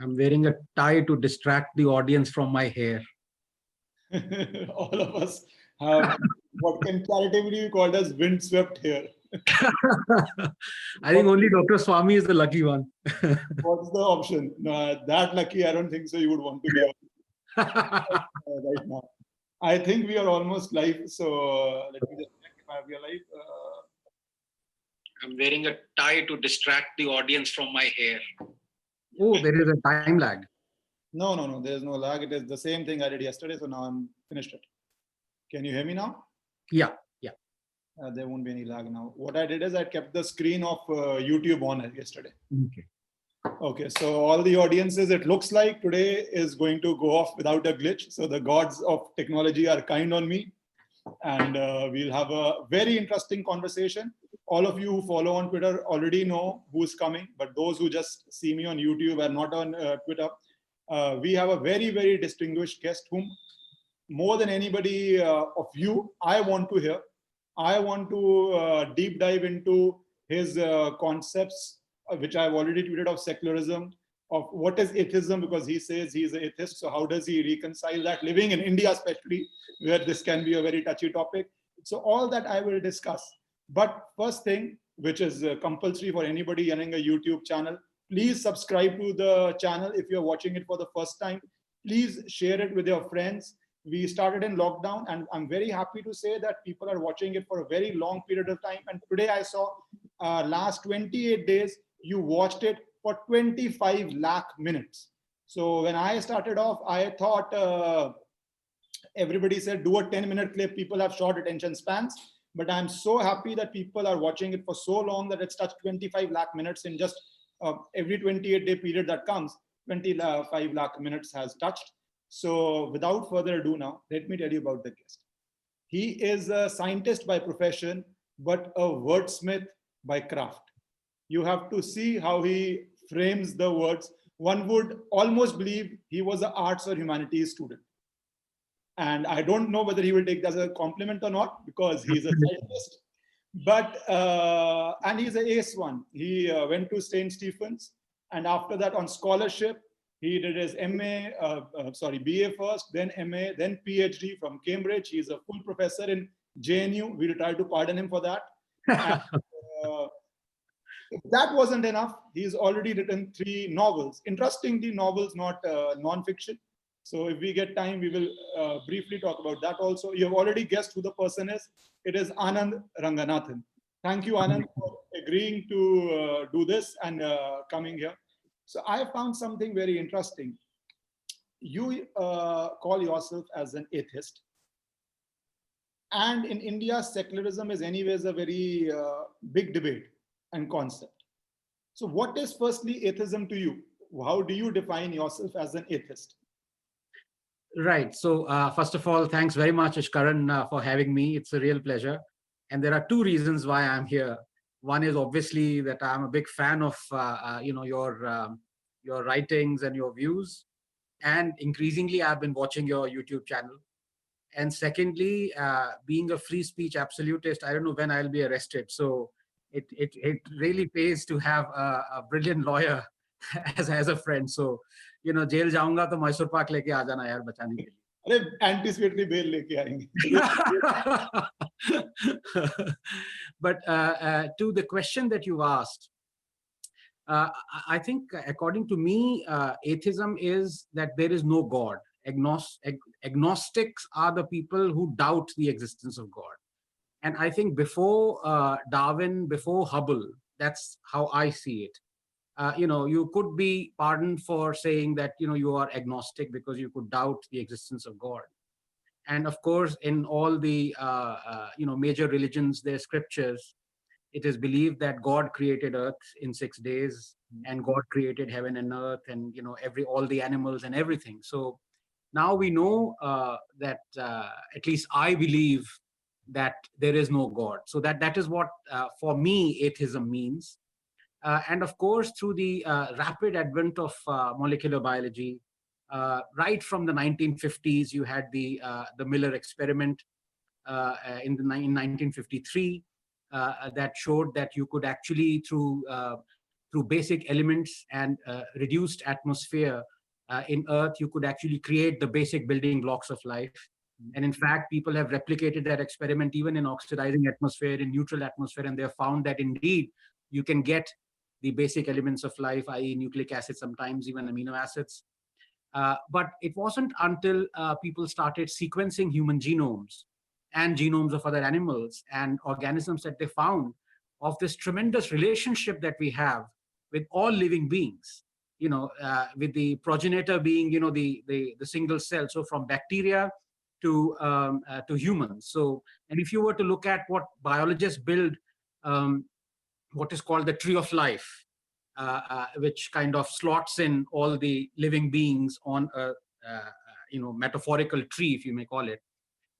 I'm wearing a tie to distract the audience from my hair. All of us have what can charitably be called as windswept hair. I think only Dr. Swami is the lucky one. What's the option? No, that lucky, I don't think so. You would want to be uh, right now. I think we are almost live. So uh, let me just check if I- we are live. Uh, I'm wearing a tie to distract the audience from my hair. Oh, there is a time lag. no, no, no. There's no lag. It is the same thing I did yesterday. So now I'm finished it. Can you hear me now? Yeah. Uh, there won't be any lag now. What I did is I kept the screen of uh, YouTube on yesterday. Okay. Okay, so all the audiences, it looks like today is going to go off without a glitch. So the gods of technology are kind on me. And uh, we'll have a very interesting conversation. All of you who follow on Twitter already know who's coming, but those who just see me on YouTube are not on uh, Twitter, uh, we have a very, very distinguished guest whom more than anybody uh, of you, I want to hear. I want to uh, deep dive into his uh, concepts uh, which I've already tweeted of secularism, of what is atheism, because he says he's an atheist. So how does he reconcile that? Living in India, especially, where this can be a very touchy topic. So all that I will discuss. But first thing, which is uh, compulsory for anybody running a YouTube channel, please subscribe to the channel if you're watching it for the first time. Please share it with your friends. We started in lockdown, and I'm very happy to say that people are watching it for a very long period of time. And today I saw uh, last 28 days, you watched it for 25 lakh minutes. So when I started off, I thought uh, everybody said do a 10 minute clip. People have short attention spans, but I'm so happy that people are watching it for so long that it's touched 25 lakh minutes in just uh, every 28 day period that comes. 25 lakh minutes has touched. So without further ado, now let me tell you about the guest. He is a scientist by profession, but a wordsmith by craft you have to see how he frames the words. One would almost believe he was an arts or humanities student. And I don't know whether he will take that as a compliment or not because he's a scientist. But, uh, and he's an ace one. He uh, went to St. Stephen's and after that on scholarship, he did his MA, uh, uh, sorry, BA first, then MA, then PhD from Cambridge. He's a full professor in JNU. We'll try to pardon him for that. And, uh, if that wasn't enough, he's already written three novels. Interestingly, novels, not uh, non-fiction. So if we get time, we will uh, briefly talk about that also. You have already guessed who the person is. It is Anand Ranganathan. Thank you, Anand, for agreeing to uh, do this and uh, coming here. So I found something very interesting. You uh, call yourself as an atheist. And in India, secularism is anyways a very uh, big debate and concept. So, what is firstly atheism to you? How do you define yourself as an atheist? Right. So, uh, first of all, thanks very much, Ishkaran, uh, for having me. It's a real pleasure. And there are two reasons why I'm here. One is obviously that I'm a big fan of uh, uh, you know your um, your writings and your views, and increasingly I've been watching your YouTube channel. And secondly, uh, being a free speech absolutist, I don't know when I'll be arrested. So it it it really pays to have a, a brilliant lawyer as as a friend. So you know, jail जाऊंगा तो मैसूर पाक लेके आ जाना यार बचाने के लिए. अरे anticipatory bail लेके आएंगे. but uh, uh, to the question that you asked, uh, I I think according to me, uh, atheism is that there is no God. Agnos- ag- agnostics are the people who doubt the existence of God. And I think before uh, Darwin, before Hubble, that's how I see it. Uh, you know, you could be pardoned for saying that you know you are agnostic because you could doubt the existence of God. And of course, in all the uh, uh, you know major religions, their scriptures, it is believed that God created Earth in six days, and God created heaven and earth, and you know every all the animals and everything. So now we know uh, that uh, at least I believe that there is no God. So that that is what uh, for me atheism means. Uh, and of course, through the uh, rapid advent of uh, molecular biology, right from the 1950s, you had the the Miller experiment in the in 1953 uh, that showed that you could actually through through basic elements and reduced atmosphere in Earth, you could actually create the basic building blocks of life. And in fact, people have replicated that experiment even in oxidizing atmosphere, in neutral atmosphere, and they have found that indeed you can get the basic elements of life, i.e. nucleic acids, sometimes even amino acids. Uh, but it wasn't until uh, people started sequencing human genomes and genomes of other animals and organisms that they found of this tremendous relationship that we have with all living beings you know uh, with the progenitor being you know the, the the single cell so from bacteria to um, uh, to humans so and if you were to look at what biologists build um, what is called the tree of life uh, uh which kind of slots in all the living beings on a uh, you know metaphorical tree if you may call it.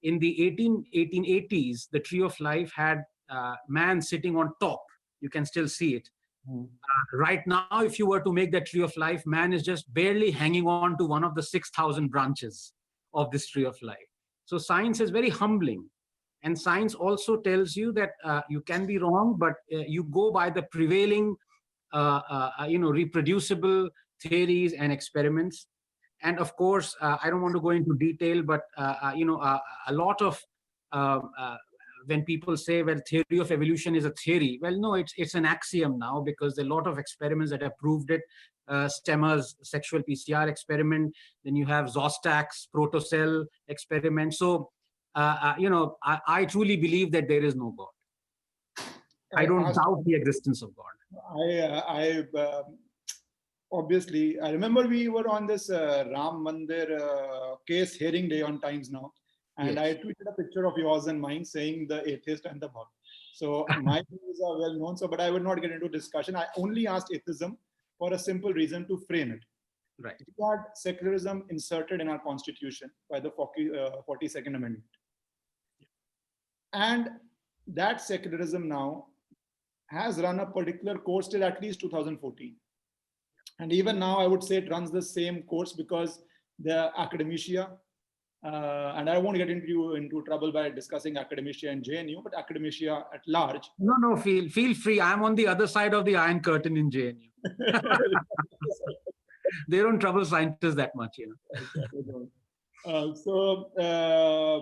In the 18 1880s the tree of life had uh, man sitting on top. You can still see it. Mm. uh, right now if you were to make that tree of life man is just barely hanging on to one of the 6000 branches of this tree of life. So science is very humbling and science also tells you that uh, you can be wrong but uh, you go by the prevailing uh, uh, you know reproducible theories and experiments and of course i don't want to go into detail but you know a lot of um, when people say well theory of evolution is a theory well no it's it's an axiom now because there are a lot of experiments that have proved it uh, Stemmer's sexual PCR experiment, then you have Szostak's protocell experiment. So, uh, uh, you know, I, I, truly believe that there is no God. I don't doubt the existence of God. I, uh, I um, obviously, I remember we were on this uh, Ram Mandir uh, case hearing day on Times Now. And yes. I tweeted a picture of yours and mine saying the atheist and the God. So my views are well known. So, but I will not get into discussion. I only asked atheism for a simple reason to frame it. Right. We had secularism inserted in our constitution by the 40, uh, 42nd Amendment. And that secularism now has run a particular course till at least 2014. And even now, I would say it runs the same course because the academia uh, and I won't get into into trouble by discussing academia and JNU, but academia at large. No, no, feel feel free. I'm on the other side of the Iron Curtain in JNU. they don't trouble scientists that much, you know. Uh, so uh,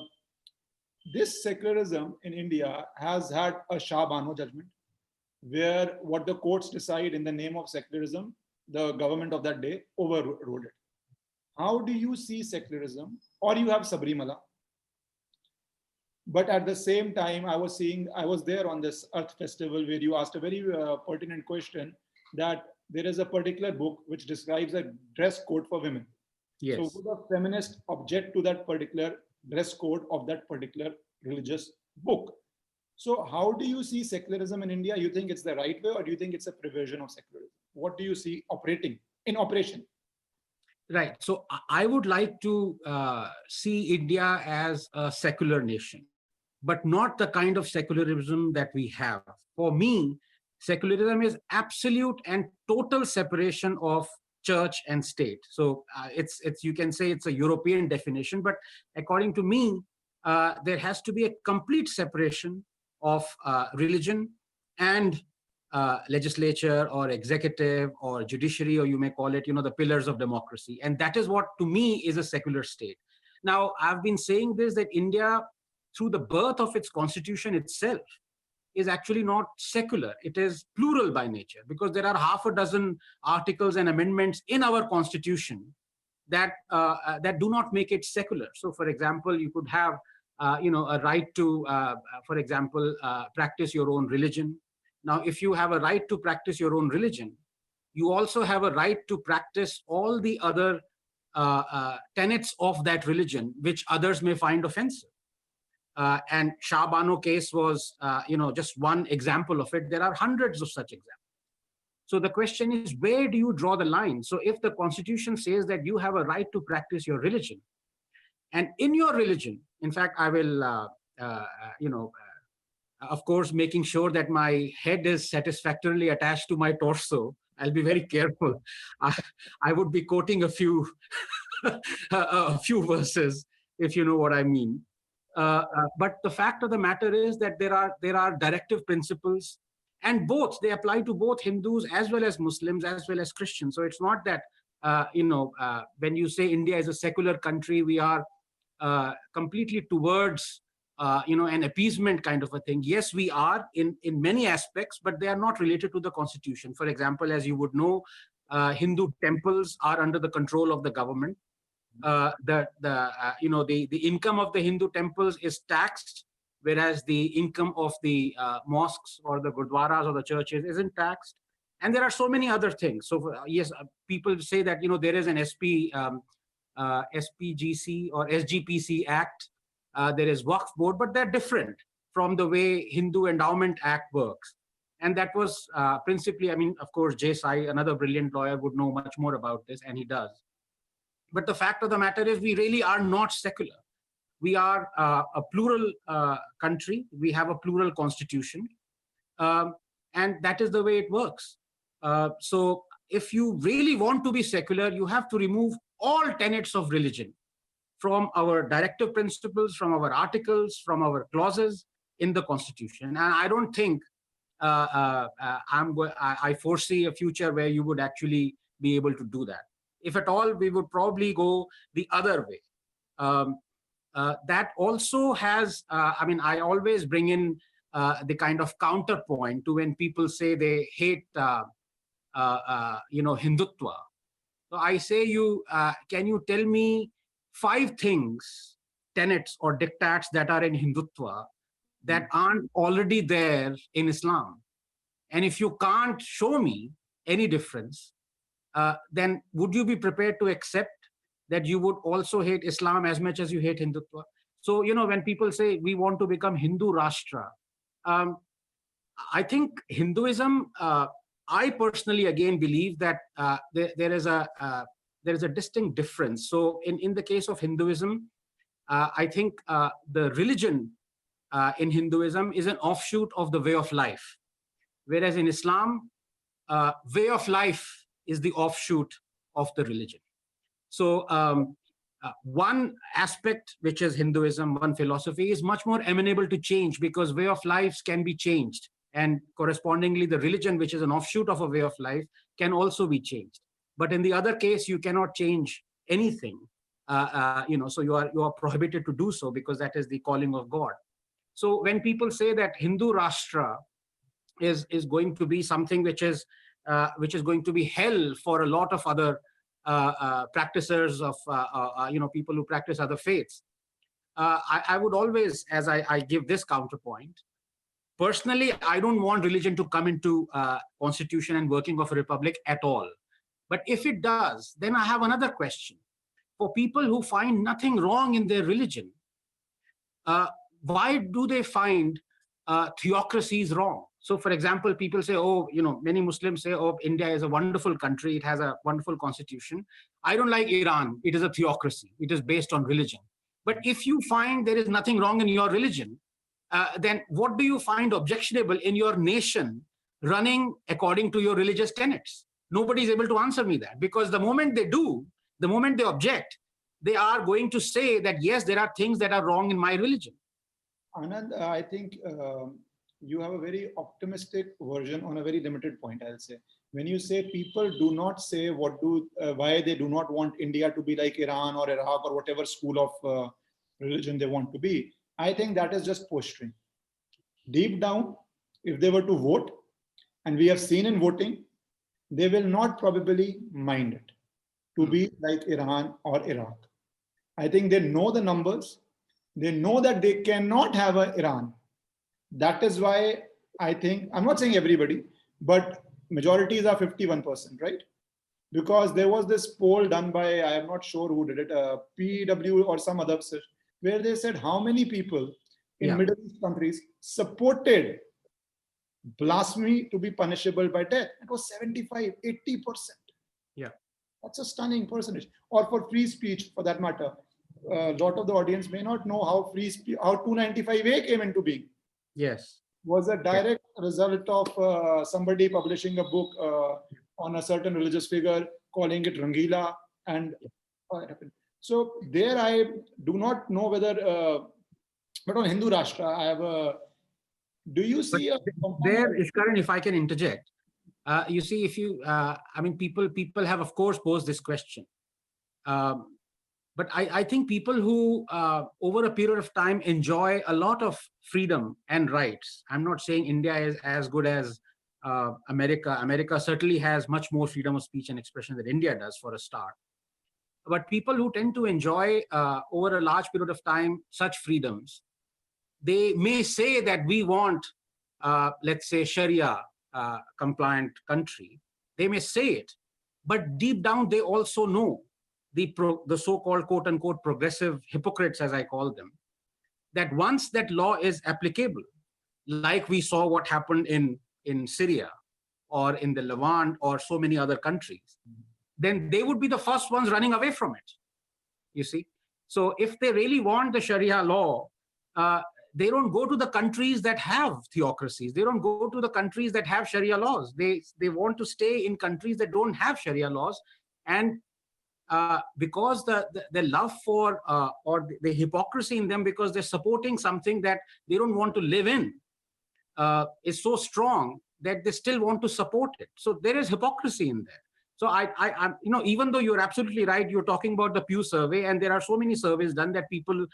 this secularism in India has had a Shah Bano judgment, where what the courts decide in the name of secularism, the government of that day overrode it. How do you see secularism or you have Sabarimala. But at the same time, I was seeing, I was there on this Earth Festival where you asked a very uh, pertinent question that there is a particular book which describes a dress code for women. Yes. So would a feminist object to that particular dress code of that particular religious book? So how do you see secularism in India? You think it's the right way or do you think it's a perversion of secularism? What do you see operating in operation? Right. So I would like to uh, see India as a secular nation, but not the kind of secularism that we have. For me, secularism is absolute and total separation of church and state. So uh, it's it's you can say it's a European definition, but according to me, uh, there has to be a complete separation of uh, religion and uh, legislature or executive or judiciary, or you may call it, you know, the pillars of democracy. And that is what, to me, is a secular state. Now, I've been saying this that India, through the birth of its constitution itself, is actually not secular. It is plural by nature because there are half a dozen articles and amendments in our constitution that uh, uh that do not make it secular. So, for example, you could have uh, you know a right to, uh, for example, uh, practice your own religion. Now, if you have a right to practice your own religion, you also have a right to practice all the other uh, uh, tenets of that religion, which others may find offensive. Uh, and Shah Bano case was, uh, you know, just one example of it. There are hundreds of such examples. So the question is, where do you draw the line? So if the constitution says that you have a right to practice your religion, and in your religion, in fact, I will, uh, uh, you know, of course, making sure that my head is satisfactorily attached to my torso. I'll be very careful. I, I would be quoting a few, a few verses, if you know what I mean. Uh, uh, but the fact of the matter is that there are there are directive principles, and both they apply to both hindus as well as muslims as well as christians. So it's not that uh, you know uh, when you say india is a secular country we are uh, completely towards you know an appeasement kind of a thing. Yes we are in in many aspects but they are not related to the constitution. For example as you would know hindu temples are under the control of the government uh, the the uh, you know the the income of the hindu temples is taxed whereas the income of the uh, mosques or the gurdwaras or the churches isn't taxed. And there are so many other things. So uh, yes uh, people say that you know there is an sp um, uh, spgc or sgpc act. There is waqf board but they're different from the way hindu endowment act works. And that was principally i mean of course J Sai another brilliant lawyer would know much more about this and he does but the fact of the matter is we really are not secular. We are uh, a plural uh, country. We have a plural constitution. Um, and that is the way it works. Uh, so if you really want to be secular you have to remove all tenets of religion from our directive principles from our articles from our clauses in the constitution. And i don't think uh, uh, uh, i'm go- I, I foresee a future where you would actually be able to do that if at all we would probably go the other way. Um, uh, that also has uh, i mean i always bring in uh, the kind of counterpoint to when people say they hate uh, uh, uh, you know hindutva. So i say you uh, can you tell me five things tenets or dictats that are in hindutva that aren't already there in islam? And if you can't show me any difference uh, then would you be prepared to accept that you would also hate Islam as much as you hate Hindutva? So, you know, when people say we want to become Hindu Rashtra, um, I think Hinduism, uh, I personally again believe that uh, there, there is a uh, there is a distinct difference. So, in, in the case of Hinduism, uh, I think the religion in Hinduism is an offshoot of the way of life, whereas in Islam, way of life is the offshoot of the religion. So um, uh, one aspect, which is Hinduism, one philosophy, is much more amenable to change because way of lives can be changed, and correspondingly, the religion, which is an offshoot of a way of life, can also be changed. But in the other case, you cannot change anything. Uh, uh, you know, so you are you are prohibited to do so because that is the calling of God. So when people say that Hindu Rashtra is is going to be something which is uh, which is going to be hell for a lot of other uh, uh, practitioners of uh, you know people who practice other faiths. I, I would always, as I, I give this counterpoint, personally, I don't want religion to come into constitution and working of a republic at all. But if it does, then I have another question. For people who find nothing wrong in their religion, why do they find uh, theocracies wrong? So, for example, people say, oh, you know, many Muslims say, oh, India is a wonderful country. It has a wonderful constitution. I don't like Iran. It is a theocracy. It is based on religion. But if you find there is nothing wrong in your religion, uh, then what do you find objectionable in your nation running according to your religious tenets? Nobody is able to answer me that because the moment they do, the moment they object, they are going to say that, yes, there are things that are wrong in my religion. Anand, I think um, you have a very optimistic version on a very limited point. I'll say when you say people do not say what do uh, why they do not want India to be like Iran or Iraq or whatever school of uh, religion they want to be. I think that is just posturing. Deep down, if they were to vote, and we have seen in voting, they will not probably mind it to be like Iran or Iraq. I think they know the numbers. They know that they cannot have a Iran. That is why I think I'm not saying everybody, but majorities are 51%, right? Because there was this poll done by I am not sure who did it, uh, Pew or some other, search, where they said how many people in Yeah. Middle East countries supported blasphemy to be punishable by death. It was 75, 80%. Yeah. That's a stunning percentage. Or for free speech, for that matter. A lot of the audience may not know how free speech, how 295A came into being. Yes. Was a direct result of uh, somebody publishing a book uh, on a certain religious figure, calling it Rangila, and uh. So there, I do not know whether, uh, but on Hindu Rashtra, I have a Do you see a there is current, if I can interject, uh, you see, if you, uh, I mean, people, people have, of course, posed this question. Um, but I, I think people who, uh, over a period of time, enjoy a lot of freedom and rights. I'm not saying India is as good as uh, America. America certainly has much more freedom of speech and expression than India does, for a start. But people who tend to enjoy, uh, over a large period of time, such freedoms, they may say that we want, uh, let's say, Sharia uh, compliant country. They may say it, but deep down they also know the pro, the so-called quote unquote progressive hypocrites, as I call them, that once that law is applicable, like we saw what happened in in Syria or in the Levant or so many other countries, then they would be the first ones running away from it. You see, so if they really want the Sharia law, uh, they don't go to the countries that have theocracies. They don't go to the countries that have Sharia laws. They they want to stay in countries that don't have Sharia laws, and uh, because the, the, the love for uh, or the, the, hypocrisy in them because they're supporting something that they don't want to live in uh, is so strong that they still want to support it. So there is hypocrisy in there. So I, I, I, you know, even though you're absolutely right, you're talking about the Pew survey, and there are so many surveys done that people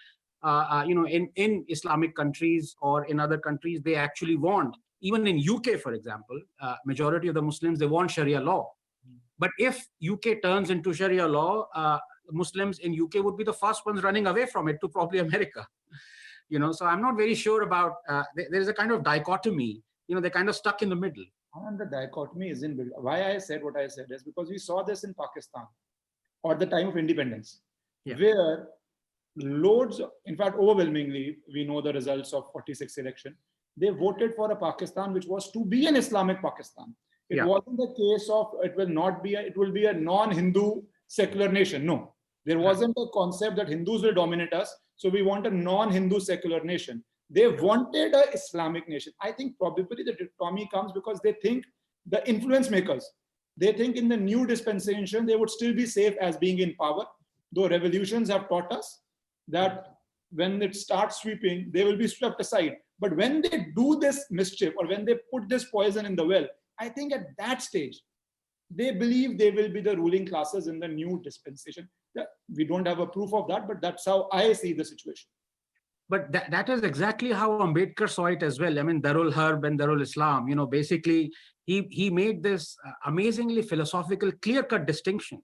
uh, uh, you know, in, in Islamic countries or in other countries, they actually want, even in UK, for example, majority of the Muslims, they want Sharia law. But if UK turns into Sharia law, uh, Muslims in UK would be the first ones running away from it to probably America. You know, so I'm not very sure about, uh, there is a kind of dichotomy, you know, they're kind of stuck in the middle. And the dichotomy is in build. Why I said what I said is because we saw this in Pakistan or the time of independence, yeah. where loads, in fact, overwhelmingly, we know the results of 46 election. They voted for a Pakistan which was to be an Islamic Pakistan. It yeah. wasn't the case of it will not be, a, it will be a non-Hindu secular nation. No, there wasn't a concept that Hindus will dominate us. So we want a non-Hindu secular nation. They wanted a Islamic nation. I think probably the dichotomy comes because they think the influence makers, they think in the new dispensation, they would still be safe as being in power. Though revolutions have taught us that when it starts sweeping, they will be swept aside. But when they do this mischief or when they put this poison in the well, I think at that stage, they believe they will be the ruling classes in the new dispensation. We don't have a proof of that, but that's how I see the situation. But that, that is exactly how Ambedkar saw it as well. I mean, Darul Harb and Darul Islam, you know, basically he, he made this uh, amazingly philosophical, clear-cut distinction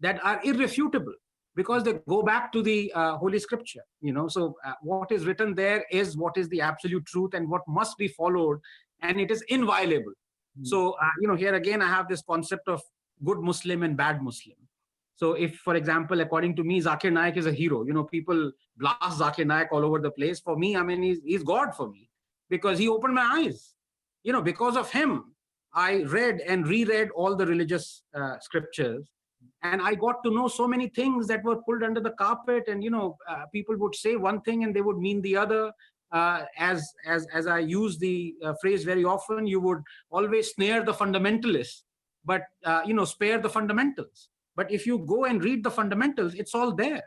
that are irrefutable because they go back to the uh, holy scripture you know so uh, what is written there is what is the absolute truth and what must be followed and it is inviolable mm. so uh, you know here again i have this concept of good muslim and bad muslim. So if for example according to me zakir naik is a hero. You know people blast zakir naik all over the place. For me i mean he's, he's god for me because he opened my eyes. You know because of him i read and reread all the religious uh, scriptures and i got to know so many things that were pulled under the carpet and you know uh, people would say one thing and they would mean the other uh, as as as i use the uh, phrase very often you would always snare the fundamentalists but uh, you know spare the fundamentals but if you go and read the fundamentals it's all there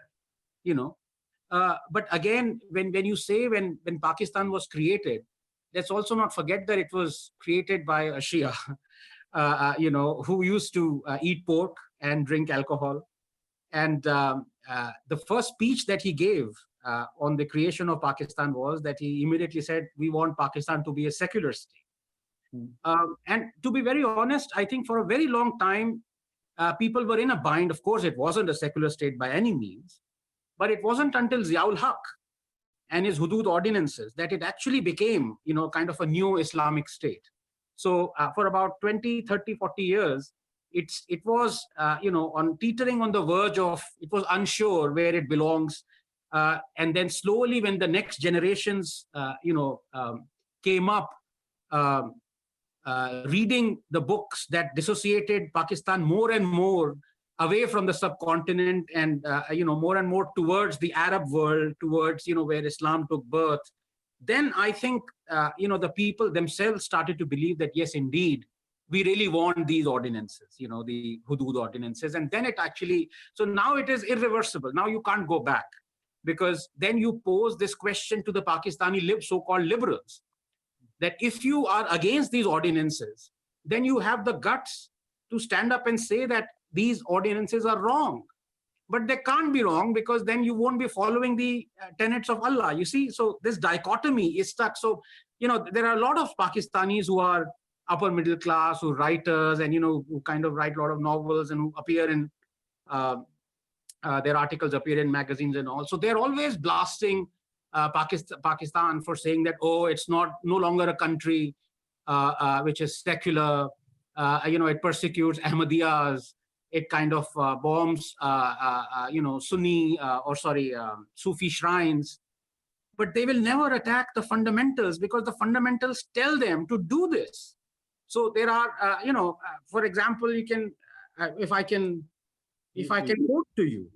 you know uh, but again when when you say when when pakistan was created let's also not forget that it was created by a shia uh, you know who used to eat pork and drink alcohol. And um, uh, the first speech that he gave uh, on the creation of Pakistan was that he immediately said, we want Pakistan to be a secular state. Mm. Um, and to be very honest, I think for a very long time, uh, people were in a bind. Of course, it wasn't a secular state by any means, but it wasn't until Ziaul Haq and his Hudud ordinances that it actually became, you know, kind of a new Islamic state. So uh, for about 20, 30, 40 years, it's it was uh, you know on teetering on the verge of it was unsure where it belongs uh, and then slowly when the next generations uh, you know um, came up um, uh, reading the books that dissociated pakistan more and more away from the subcontinent and uh, you know more and more towards the arab world towards you know where islam took birth then i think uh, you know the people themselves started to believe that yes indeed we really want these ordinances, you know, the hudud ordinances. And then it actually, so now it is irreversible. Now you can't go back because then you pose this question to the Pakistani so-called liberals. that if you are against these ordinances, then you have the guts to stand up and say that these ordinances are wrong. But they can't be wrong because then you won't be following the uh, tenets of Allah. You see, so this dichotomy is stuck. So, you know, there are a lot of Pakistanis who are upper middle class, who writers and, you know, who kind of write a lot of novels and who appear in, uh, uh, their articles appear in magazines and all. So they're always blasting uh, Pakistan, Pakistan for saying that, oh, it's not no longer a country uh, uh, which is secular. You know, it persecutes Ahmadiyyas. It kind of bombs, you know, Sunni or sorry, um, Sufi shrines. But they will never attack the fundamentals because the fundamentals tell them to do this. So there are, you know, for example, you can, if I can, if I can quote to you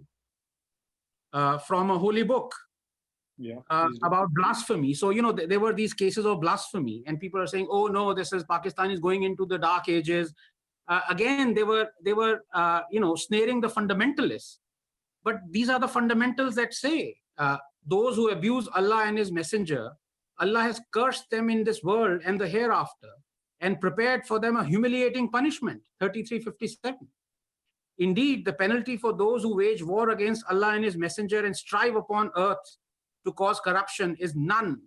from a holy book, yeah uh, about blasphemy. So you know th there were these cases of blasphemy and people are saying oh no this is pakistan is going into the dark ages. Uh, again they were they were uh, you know snaring the fundamentalists. But these are the fundamentals that say uh, those who abuse allah and his messenger allah has cursed them in this world and the hereafter and prepared for them a humiliating punishment 3357 indeed the penalty for those who wage war against allah and his messenger and strive upon earth to cause corruption is none,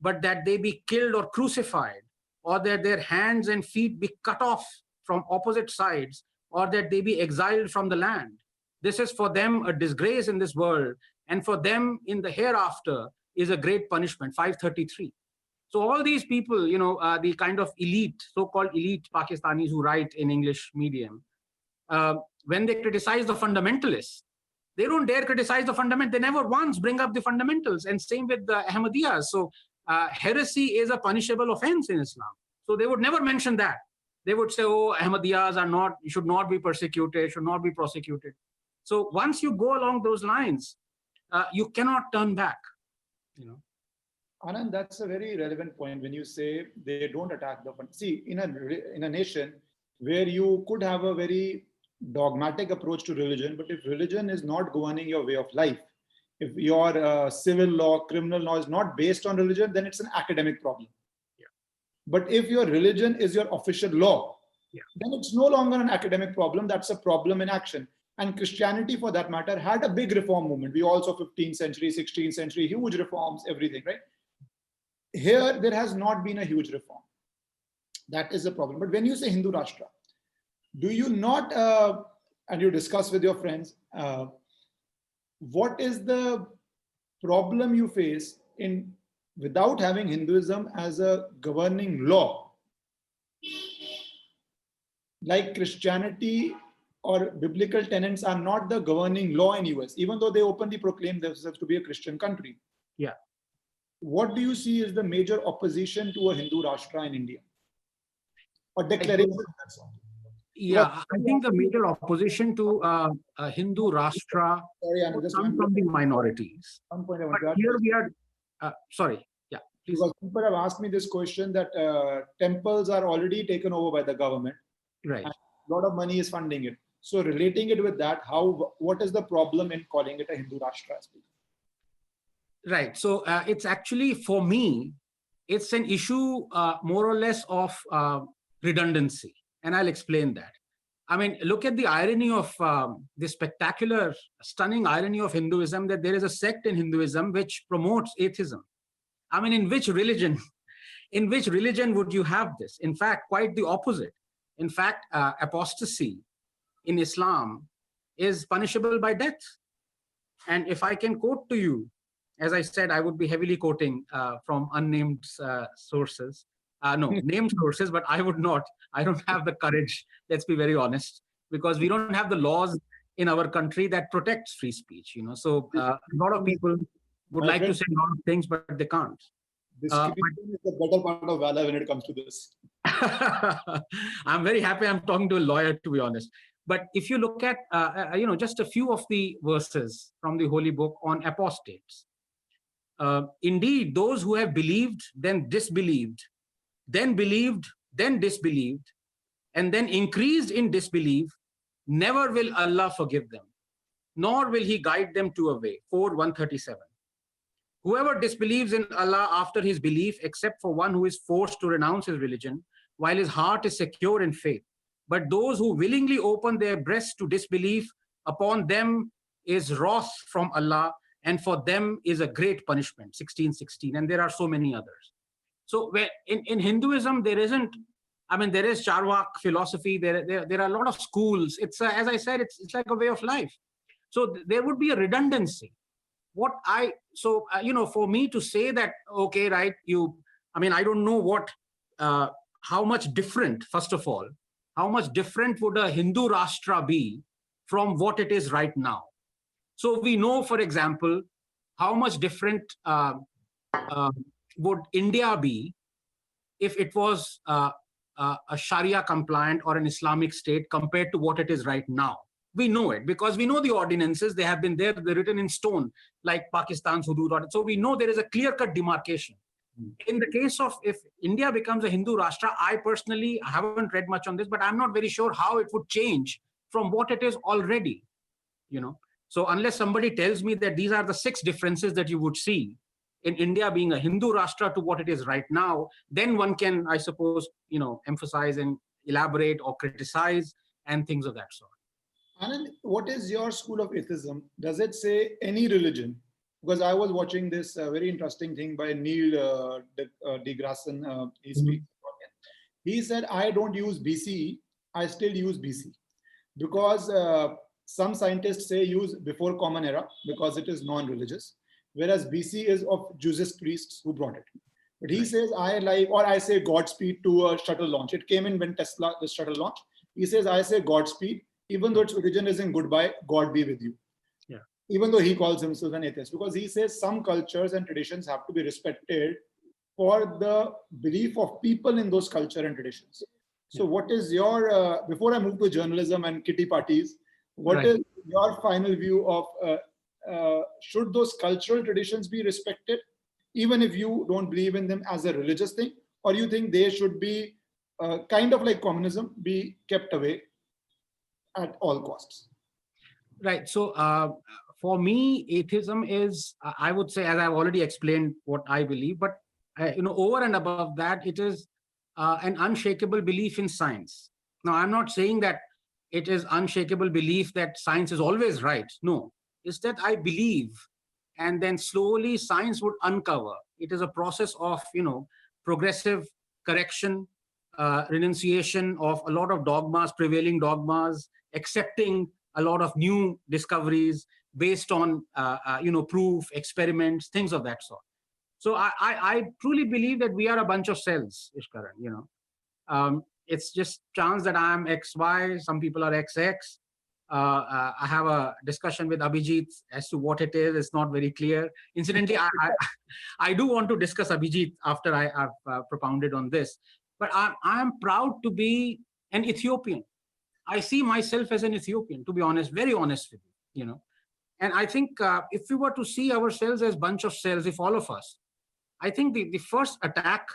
but that they be killed or crucified, or that their hands and feet be cut off from opposite sides, or that they be exiled from the land. This is for them a disgrace in this world, and for them in the hereafter is a great punishment, 533. So all these people, you know, uh, the kind of elite, so-called elite Pakistanis who write in English medium, uh, when they criticize the fundamentalists, they don't dare criticize the fundament. They never once bring up the fundamentals. And same with the Ahmadiyyas. So uh, heresy is a punishable offense in Islam. So they would never mention that. They would say, oh, Ahmadiyyas are not, should not be persecuted, should not be prosecuted. So once you go along those lines, uh, you cannot turn back, you know. Anand, that's a very relevant point when you say they don't attack the fund. See, in a in a nation where you could have a very dogmatic approach to religion, but if religion is not governing your way of life, if your uh, civil law, criminal law is not based on religion, then it's an academic problem. Yeah. But if your religion is your official law, yeah. then it's no longer an academic problem. That's a problem in action. And Christianity, for that matter, had a big reform movement. We also 15th century, 16th century, huge reforms, everything, right? Here, there has not been a huge reform. That is the problem. But when you say Hindu Rashtra, do you not, uh, and you discuss with your friends, uh, what is the problem you face in without having Hinduism as a governing law? Like Christianity or biblical tenets are not the governing law in US, even though they openly proclaim themselves to be a Christian country. Yeah. What do you see is the major opposition to a Hindu Rashtra in India? Or declaration, that's all. Yeah, I think the major opposition to uh, a Hindu Rashtra Sorry, come from the minorities. One point I But want to here we are, uh, sorry, yeah, please. Because people have asked me this question that uh, temples are already taken over by the government. Right. A lot of money is funding it. So relating it with that, how what is the problem in calling it a Hindu Rashtra? Right. So uh, it's actually for me, it's an issue uh, more or less of uh, redundancy and I'll explain that. I mean, look at the irony of um, the spectacular, stunning irony of Hinduism that there is a sect in Hinduism which promotes atheism. I mean, in which religion, in which religion would you have this? In fact, quite the opposite. In fact, uh, apostasy in Islam is punishable by death. And if I can quote to you, as I said, I would be heavily quoting uh, from unnamed uh, sources uh, no name sources but i would not. I don't have the courage let's be very honest because we don't have the laws in our country that protects free speech you know. So uh, a lot of people would like to say a lot of things but they can't. uh, is the better part of valor when it comes to this. I'm very happy i'm talking to a lawyer to be honest. But if you look at uh, uh, you know just a few of the verses from the holy book on apostates uh, indeed those who have believed then disbelieved then believed, then disbelieved, and then increased in disbelief, never will Allah forgive them, nor will He guide them to a way. 4 137. Whoever disbelieves in Allah after his belief, except for one who is forced to renounce his religion, while his heart is secure in faith. But those who willingly open their breasts to disbelief, upon them is wrath from Allah, and for them is a great punishment. 1616. And there are so many others. So where in, in Hinduism, there isn't, I mean, there is Charvak philosophy, there, there, there are a lot of schools. It's, a, as I said, it's, it's like a way of life. So there would be a redundancy. What I, so, uh, you know, for me to say that, okay, right, you, I mean, I don't know what, uh, how much different, first of all, how much different would a Hindu Rashtra be from what it is right now? So we know, for example, how much different uh, uh, would India be if it was uh, uh, a Sharia compliant or an Islamic state compared to what it is right now. We know it because we know the ordinances, they have been there, they're written in stone, like Pakistan's Hudud. So we know there is a clear cut demarcation. Hmm. In the case of if India becomes a Hindu Rashtra, I personally haven't read much on this, but I'm not very sure how it would change from what it is already. You know, so unless somebody tells me that these are the six differences that you would see, in India being a Hindu Rashtra to what it is right now, then one can, I suppose, you know, emphasize and elaborate or criticize and things of that sort. Anand, what is your school of atheism? Does it say any religion? Because I was watching this uh, very interesting thing by Neil uh, De, uh, deGrasse. Uh, he, mm -hmm. he said, I don't use BCE, I still use BC. Because uh, some scientists say use before common era because it is non-religious whereas BC is of Jesus priests who brought it. But he right. says, I like, or I say Godspeed to a shuttle launch. It came in when Tesla, the shuttle launch. He says, I say Godspeed, even though its origin is in goodbye, God be with you. Yeah. Even though he calls himself an atheist, because he says some cultures and traditions have to be respected for the belief of people in those culture and traditions. So, what is your, uh, before I move to journalism and kitty parties, what right. is your final view of uh, should those cultural traditions be respected, even if you don't believe in them as a religious thing, or you think they should be uh, kind of like communism, be kept away at all costs? Right. So uh, for me, atheism is, I would say, as I've already explained what I believe, but uh, you know, over and above that, it is uh, an unshakable belief in science. Now, I'm not saying that it is unshakable belief that science is always right. No, is that I believe, and then slowly science would uncover. It is a process of, you know, progressive correction, uh, renunciation of a lot of dogmas, prevailing dogmas, accepting a lot of new discoveries based on, uh, uh, you know, proof, experiments, things of that sort. So I, I, I, truly believe that we are a bunch of cells, Ishkaran, you know. Um, it's just chance that I'm XY, some people are XX, uh, uh, I have a discussion with Abhijit as to what it is. It's not very clear. Incidentally, I, I, I do want to discuss Abhijit after I have uh, propounded on this. But I'm, I'm proud to be an Ethiopian. I see myself as an Ethiopian, to be honest, very honest with you, you know. And I think uh, if we were to see ourselves as bunch of cells, if all of us, I think the, the first attack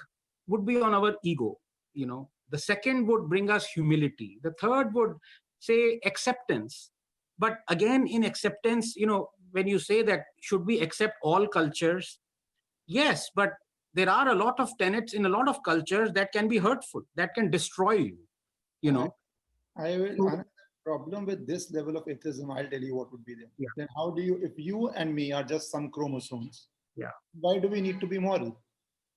would be on our ego, you know. The second would bring us humility. The third would say acceptance. But again in acceptance you know when you say that should we accept all cultures? Yes but there are a lot of tenets in a lot of cultures that can be hurtful that can destroy you you know? I will have a problem with this level of atheism i'll tell you what would be there. Yeah. then how do you if you and me are just some chromosomes yeah. why do we need to be moral?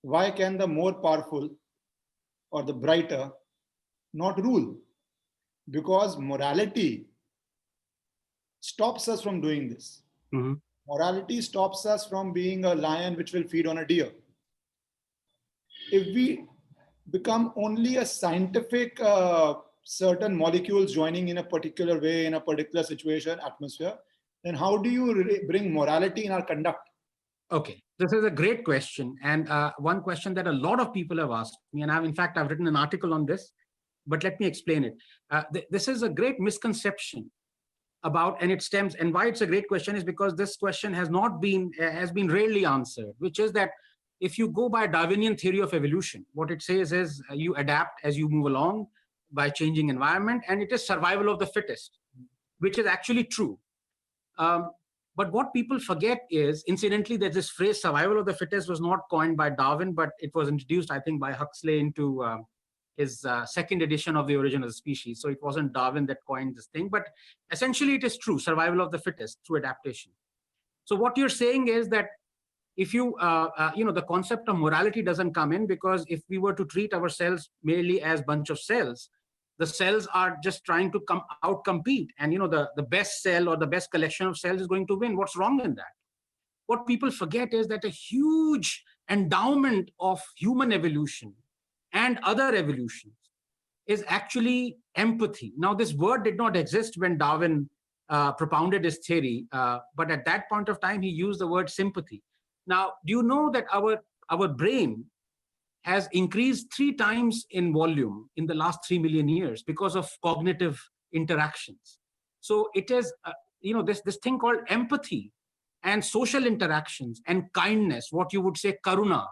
Why can the more powerful or the brighter not rule because morality stops us from doing this. Mm-hmm. Morality stops us from being a lion which will feed on a deer. If we become only a scientific uh, certain molecules joining in a particular way in a particular situation atmosphere then how do you re- bring morality in our conduct okay this is a great question and uh, one question that a lot of people have asked me and i've in fact i've written an article on this but let me explain it. Uh, th this is a great misconception about, and it stems, and why it's a great question is because this question has not been, uh, has been rarely answered, which is that if you go by Darwinian theory of evolution, what it says is uh, you adapt as you move along by changing environment, and it is survival of the fittest, which is actually true. Um, But what people forget is, incidentally, that this phrase survival of the fittest was not coined by Darwin, but it was introduced, I think, by Huxley into um, his uh, second edition of The Origin of the Species. So it wasn't Darwin that coined this thing, but essentially it is true, survival of the fittest through adaptation. So what you're saying is that if you, uh, uh, you know, the concept of morality doesn't come in because if we were to treat ourselves merely as bunch of cells, the cells are just trying to come out compete and you know the the best cell or the best collection of cells is going to win what's wrong in that what people forget is that a huge endowment of human evolution and other evolutions is actually empathy now this word did not exist when darwin uh, propounded his theory uh, but at that point of time he used the word sympathy now do you know that our our brain has increased three times in volume in the last 3 million years because of cognitive interactions. So it is, uh, you know, this, this thing called empathy and social interactions and kindness, what you would say karuna,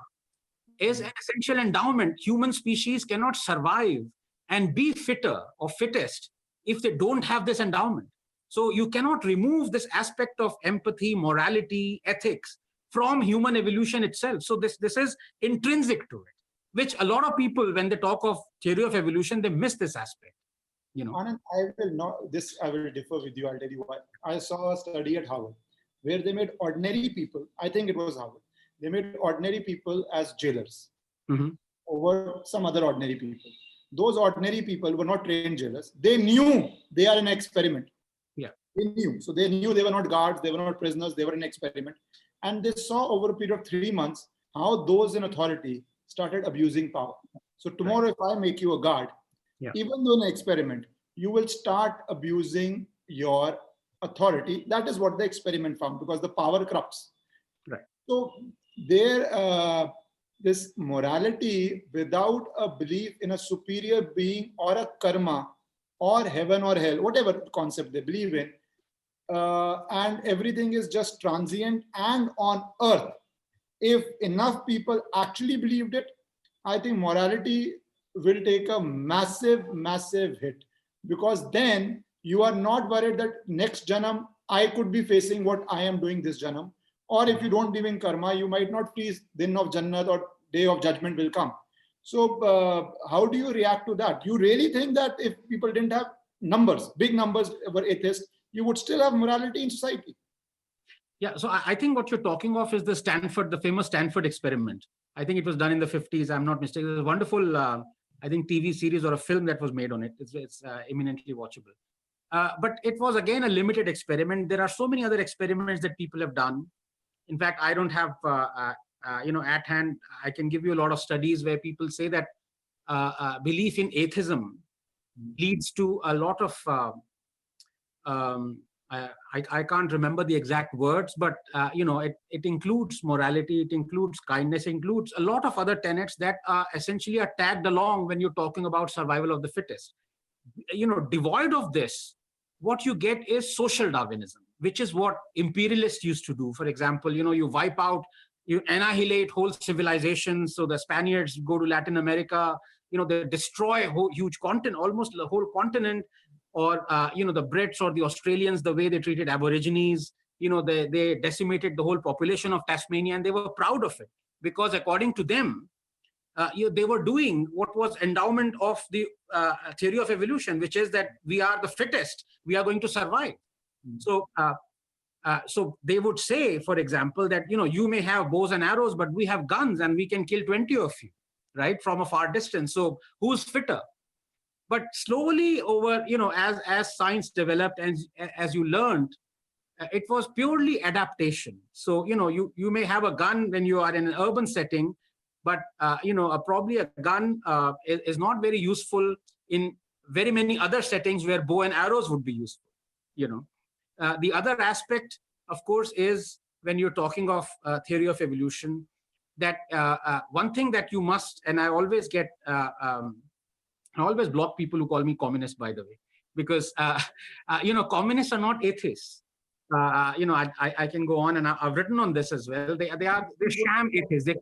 is an essential endowment. Human species cannot survive and be fitter or fittest if they don't have this endowment. So you cannot remove this aspect of empathy, morality, ethics from human evolution itself. So this, this is intrinsic to it which a lot of people, when they talk of theory of evolution, they miss this aspect. You know, Anand, I will not. This I will differ with you. I'll tell you why. I saw a study at Harvard where they made ordinary people. I think it was Harvard. They made ordinary people as jailers mm-hmm. over some other ordinary people. Those ordinary people were not trained jailers. They knew they are an experiment. Yeah, they knew. So they knew they were not guards. They were not prisoners. They were an experiment. And they saw over a period of three months how those in authority started abusing power. So tomorrow, right. if I make you a guard, yeah. even though an experiment, you will start abusing your authority. That is what the experiment found because the power corrupts. Right. So there, uh, this morality without a belief in a superior being or a karma or heaven or hell, whatever concept they believe in, uh, and everything is just transient and on earth if enough people actually believed it, I think morality will take a massive, massive hit because then you are not worried that next janam I could be facing what I am doing this janam. Or if you don't believe in karma, you might not please din of Jannat or day of judgment will come. So uh, how do you react to that? You really think that if people didn't have numbers, big numbers were atheists, you would still have morality in society? Yeah, so I, think what you're talking of is the Stanford, the famous Stanford experiment. I think it was done in the 50s. I'm not mistaken. It's a wonderful, uh, I think, TV series or a film that was made on it. It's, it's uh, eminently watchable. Uh, but it was again a limited experiment. There are so many other experiments that people have done. In fact, I don't have, uh, uh, uh, you know, at hand. I can give you a lot of studies where people say that belief in atheism leads to a lot of um, I, I can't remember the exact words, but uh, you know, it, it includes morality, it includes kindness, includes a lot of other tenets that are essentially are tagged along when you're talking about survival of the fittest. You know, devoid of this, what you get is social Darwinism, which is what imperialists used to do. For example, you know, you wipe out, you annihilate whole civilizations. So the Spaniards go to Latin America, you know, they destroy whole huge continent, almost the whole continent or uh, you know the brits or the australians the way they treated aborigines you know they, they decimated the whole population of tasmania and they were proud of it because according to them uh, you know, they were doing what was endowment of the uh, theory of evolution which is that we are the fittest we are going to survive. So uh, uh, so they would say for example that you know you may have bows and arrows but we have guns and we can kill 20 of you right from a far distance. So who's fitter? But slowly over you know as as science developed and as you learned uh, it was purely adaptation. So you know you you may have a gun when you are in an urban setting but uh, you know probably a gun uh, is, is, not very useful in very many other settings where bow and arrows would be useful you know uh, the other aspect of course is when you're talking of uh, theory of evolution that one thing that you must and i always get um, I always block people who call me communist, by the way, because uh, uh, you know communists are not atheists. Uh, uh you know, I, I, I, can go on, and I've written on this as well. They they are they sham atheists. They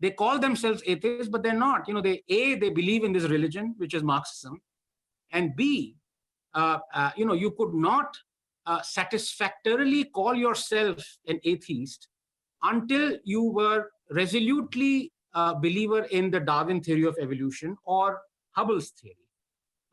they call themselves atheists, but they're not. You know, they a they believe in this religion, which is Marxism, and b, uh, uh, you know, you could not uh, satisfactorily call yourself an atheist until you were resolutely a believer in the Darwin theory of evolution or Hubble's theory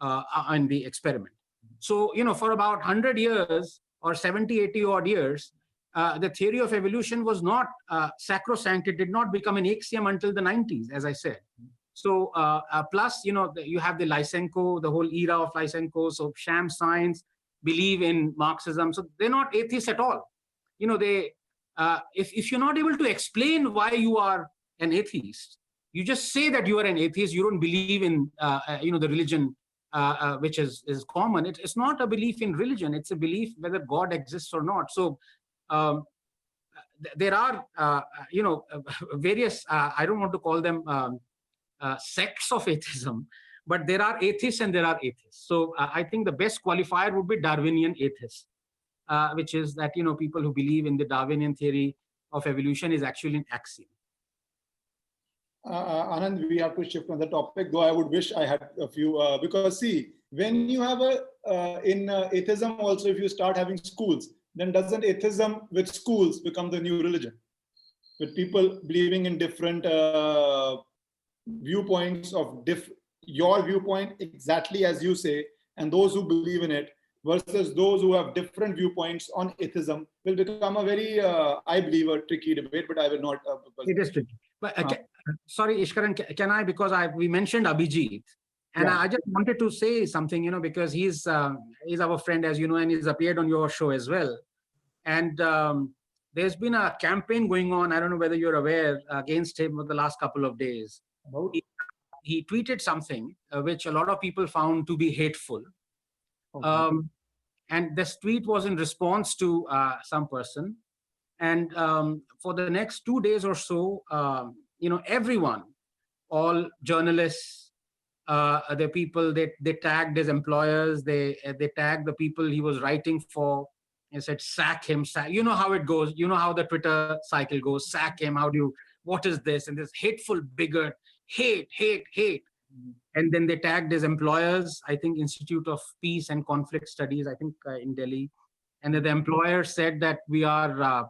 uh, and the experiment. So, you know, for about 100 years or 70, 80 odd years, uh, the theory of evolution was not uh, sacrosanct. It did not become an axiom until the 90s, as I said. So, uh, uh plus, you know, you have the Lysenko, the whole era of Lysenko. So, sham science, believe in Marxism. So, they're not atheists at all. You know, they, uh, if, if you're not able to explain why you are an atheist, you just say that you are an atheist, you don't believe in, uh, you know, the religion which is, is common. It, it's not a belief in religion. It's a belief whether God exists or not. So, um, there are, uh, you know, various, uh, I don't want to call them um, uh, sects of atheism, but there are atheists and there are atheists. So I think the best qualifier would be Darwinian atheists, which is that, you know, people who believe in the Darwinian theory of evolution is actually an axiom. Uh, Anand, we have to shift on the topic, though I would wish I had a few, uh, because see, when you have a, uh, in atheism also, if you start having schools, then doesn't atheism with schools become the new religion? With people believing in different uh, viewpoints of diff your viewpoint exactly as you say, and those who believe in it versus those who have different viewpoints on atheism will become a very, uh, I believe, a tricky debate, but I will not. Uh, it is tricky. But uh, can, sorry, Ishkaran, can I, because I we mentioned Abhijit, and yeah. I just wanted to say something, you know, because he's uh, he's our friend, as you know, and he's appeared on your show as well. And um, there's been a campaign going on. I don't know whether you're aware against him for the last couple of days. He, he, tweeted something uh, which a lot of people found to be hateful. Okay. Um, and this tweet was in response to uh, some person. And um, for the next two days or so, um, you know, everyone, all journalists, uh, the people they they tagged his employers they they tagged the people he was writing for and said sack him sack you know how it goes you know how the twitter cycle goes sack him how do you what is this and this hateful bigot hate hate hate. Mm-hmm. and then they tagged his employers i think institute of peace and conflict studies i think uh, in delhi. And the employer said that we are uh,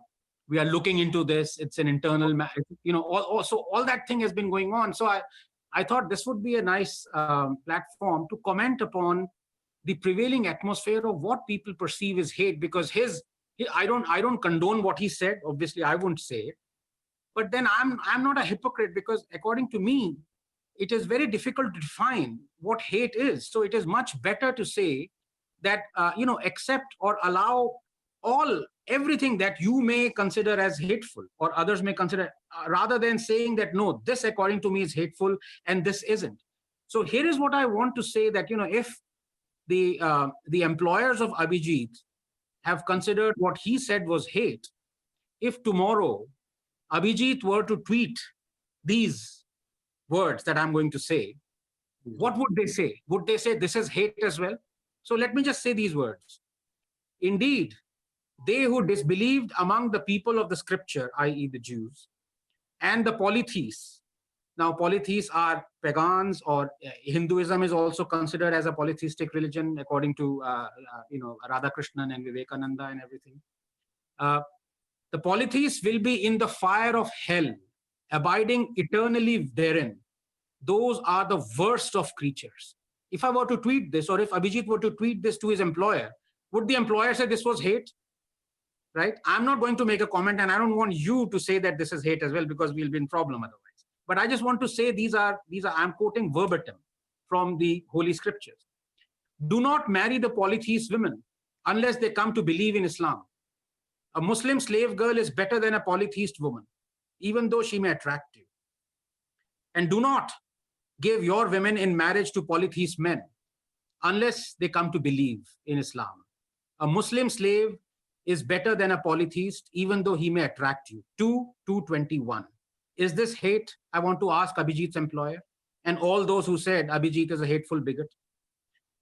we are looking into this. It's an internal you know all, all, so all that thing has been going on. So i I thought this would be a nice um, platform to comment upon the prevailing atmosphere of what people perceive as hate. Because his I don't I don't condone what he said. Obviously I won't say it but then I'm I'm not a hypocrite because according to me it is very difficult to define what hate is. So it is much better to say that uh, you know accept or allow all everything that you may consider as hateful or others may consider uh, rather than saying that no this according to me is hateful and this isn't. So here is what i want to say that you know if the uh, the employers of abhijit have considered what he said was hate if tomorrow abhijit were to tweet these words that i'm going to say what would they say would they say this is hate as well so let me just say these words indeed they who disbelieved among the people of the scripture, i.e., the Jews, and the polytheists. Now, polytheists are pagans, or uh, Hinduism is also considered as a polytheistic religion, according to uh, uh, you know Radhakrishnan and Vivekananda and everything. Uh, the polytheists will be in the fire of hell, abiding eternally therein. Those are the worst of creatures. If I were to tweet this, or if Abhijit were to tweet this to his employer, would the employer say this was hate? right? I'm not going to make a comment and I don't want you to say that this is hate as well because we'll be in problem otherwise. But I just want to say these are, these are, I'm quoting verbatim from the Holy Scriptures. Do not marry the polytheist women unless they come to believe in Islam. A Muslim slave girl is better than a polytheist woman, even though she may attract you. And do not give your women in marriage to polytheist men unless they come to believe in Islam. A Muslim slave is better than a polytheist, even though he may attract you. 2, 221. Is this hate? I want to ask Abhijit's employer and all those who said Abhijit is a hateful bigot.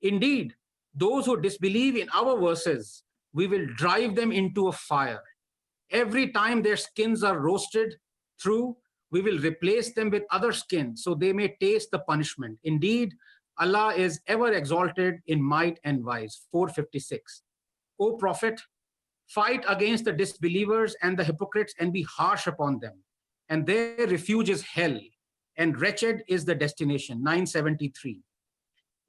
Indeed, those who disbelieve in our verses, we will drive them into a fire. Every time their skins are roasted through, we will replace them with other skins so they may taste the punishment. Indeed, Allah is ever exalted in might and wise. 456. O Prophet, fight against the disbelievers and the hypocrites and be harsh upon them. And their refuge is hell, and wretched is the destination. 973.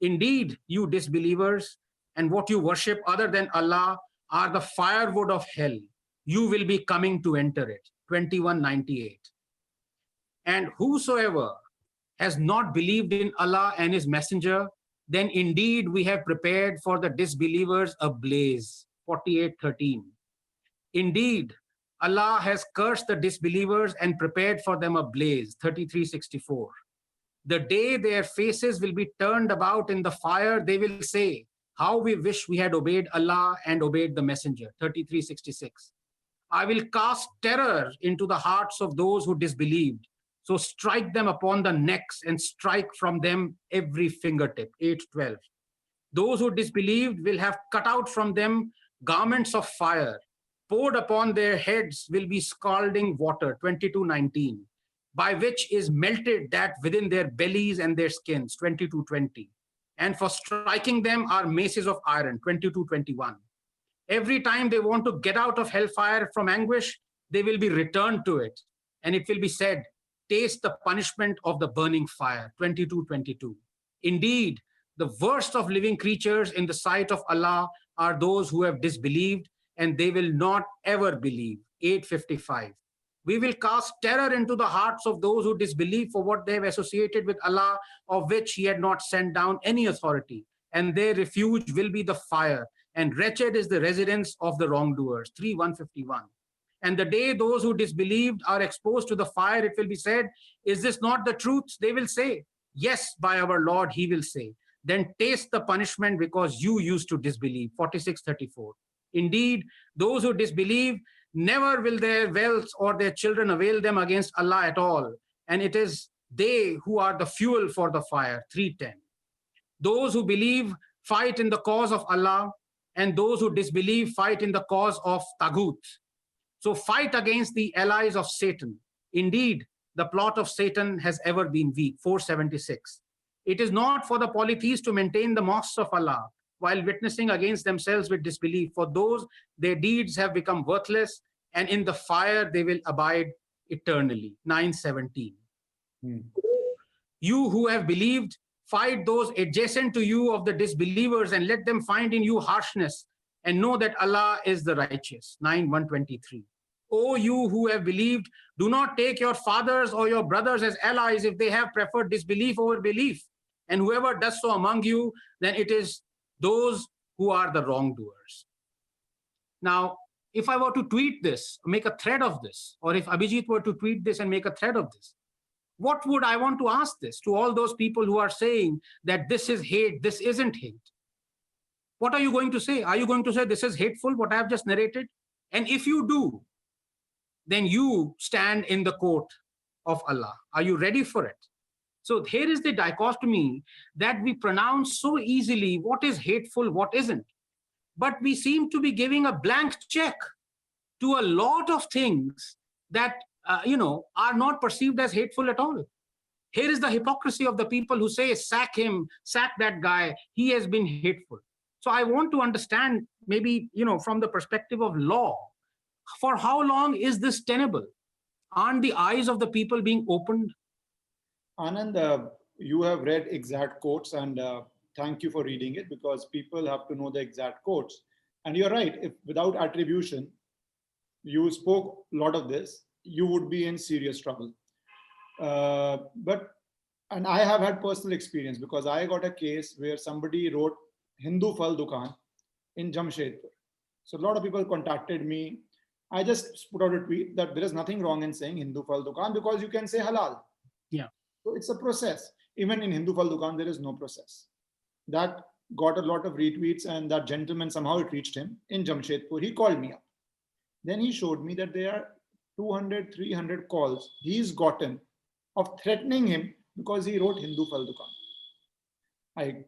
Indeed, you disbelievers and what you worship other than Allah are the firewood of hell. You will be coming to enter it. 2198. And whosoever has not believed in Allah and His Messenger, then indeed we have prepared for the disbelievers a blaze. 4813. Indeed, Allah has cursed the disbelievers and prepared for them a blaze. 3364. The day their faces will be turned about in the fire, they will say, How we wish we had obeyed Allah and obeyed the Messenger. 3366. I will cast terror into the hearts of those who disbelieved. So strike them upon the necks and strike from them every fingertip. 812. Those who disbelieved will have cut out from them garments of fire. Poured upon their heads will be scalding water. 2219. By which is melted that within their bellies and their skins. 2220. And for striking them are maces of iron. 2221. Every time they want to get out of hellfire from anguish, they will be returned to it. And it will be said, taste the punishment of the burning fire. 2222. Indeed, the worst of living creatures in the sight of Allah are those who have disbelieved and they will not ever believe. 855. We will cast terror into the hearts of those who disbelieve for what they have associated with Allah, of which He had not sent down any authority, and their refuge will be the fire, and wretched is the residence of the wrongdoers. 3151. And the day those who disbelieved are exposed to the fire, it will be said, Is this not the truth? They will say, Yes, by our Lord, He will say. Then taste the punishment because you used to disbelieve. 4634. Indeed, those who disbelieve, never will their wealth or their children avail them against Allah at all. And it is they who are the fuel for the fire. 310. Those who believe fight in the cause of Allah, and those who disbelieve fight in the cause of Tagut. So fight against the allies of Satan. Indeed, the plot of Satan has ever been weak. 476. It is not for the polytheists to maintain the mosques of Allah while witnessing against themselves with disbelief. For those, their deeds have become worthless, and in the fire they will abide eternally. 917. Hmm. You who have believed, fight those adjacent to you of the disbelievers and let them find in you harshness and know that Allah is the righteous. 9 123. O you who have believed, do not take your fathers or your brothers as allies if they have preferred disbelief over belief. And whoever does so among you, then it is those who are the wrongdoers. Now, if I were to tweet this, make a thread of this, or if Abhijit were to tweet this and make a thread of this, what would I want to ask this to all those people who are saying that this is hate, this isn't hate? What are you going to say? Are you going to say this is hateful, what I have just narrated? And if you do, then you stand in the court of Allah. Are you ready for it? So here is the dichotomy that we pronounce so easily what is hateful, what isn't. But we seem to be giving a blank check to a lot of things that uh, you know are not perceived as hateful at all. Here is the hypocrisy of the people who say, sack him, sack that guy, he has been hateful. So I want to understand maybe, you know, from the perspective of law, for how long is this tenable? Aren't the eyes of the people being opened? Anand, uh, you have read exact quotes and uh, thank you for reading it because people have to know the exact quotes. And you're right, if without attribution, you spoke a lot of this, you would be in serious trouble. Uh, but, and I have had personal experience because I got a case where somebody wrote Hindu Fal Dukan in Jamshedpur. So a lot of people contacted me. I just put out a tweet that there is nothing wrong in saying Hindu Fal Dukan because you can say halal. Yeah. So it's a process. Even in Hindu Fal Dukan, there is no process. That got a lot of retweets, and that gentleman somehow it reached him in Jamshedpur. He called me up. Then he showed me that there are 200, 300 calls he's gotten of threatening him because he wrote Hindu Fal Dukan. I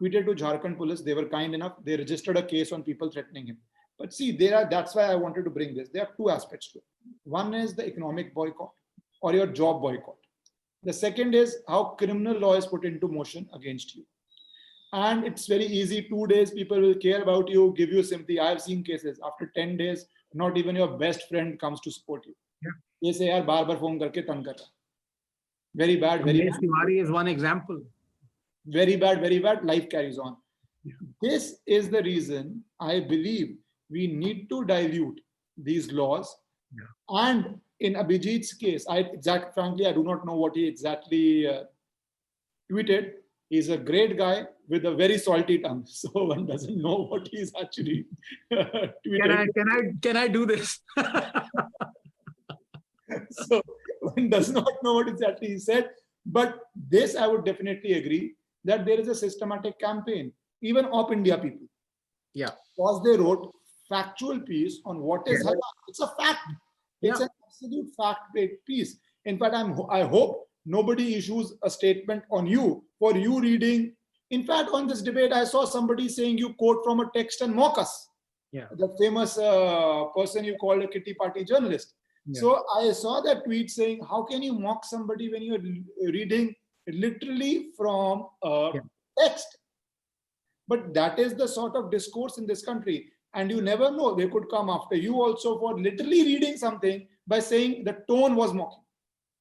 tweeted to Jharkhand police. They were kind enough. They registered a case on people threatening him. But see, there are. That's why I wanted to bring this. There are two aspects to it. One is the economic boycott or your job boycott. The second is how criminal law is put into motion against you. And it's very easy. Two days, people will care about you, give you sympathy. I have seen cases after 10 days, not even your best friend comes to support you. Yes, They say, yaar, bar bar phone karke tang kar Very bad, very bad. Is one example. Very bad, very bad. Life carries on. This is the reason I believe we need to dilute these laws yeah. and in abhijit's case i exact frankly i do not know what he exactly uh, tweeted he's a great guy with a very salty tongue so one doesn't know what he's actually tweeted Can I can I can I do this? so one does not know what exactly he said. But this, I would definitely agree that there is a systematic campaign, even of India people. Yeah. Because they wrote factual piece on what is Yeah. halal. It's a fact. It's Yeah. an absolute fact-based piece. In fact, I'm I hope nobody issues a statement on you for you reading. In fact, on this debate, I saw somebody saying you quote from a text and mock us. Yeah. The famous uh, person you called a kitty party journalist. Yeah. So I saw that tweet saying, "How can you mock somebody when you're reading literally from a Yeah. text?" But that is the sort of discourse in this country, and you never know. They could come after you also for literally reading something by saying the tone was mocking.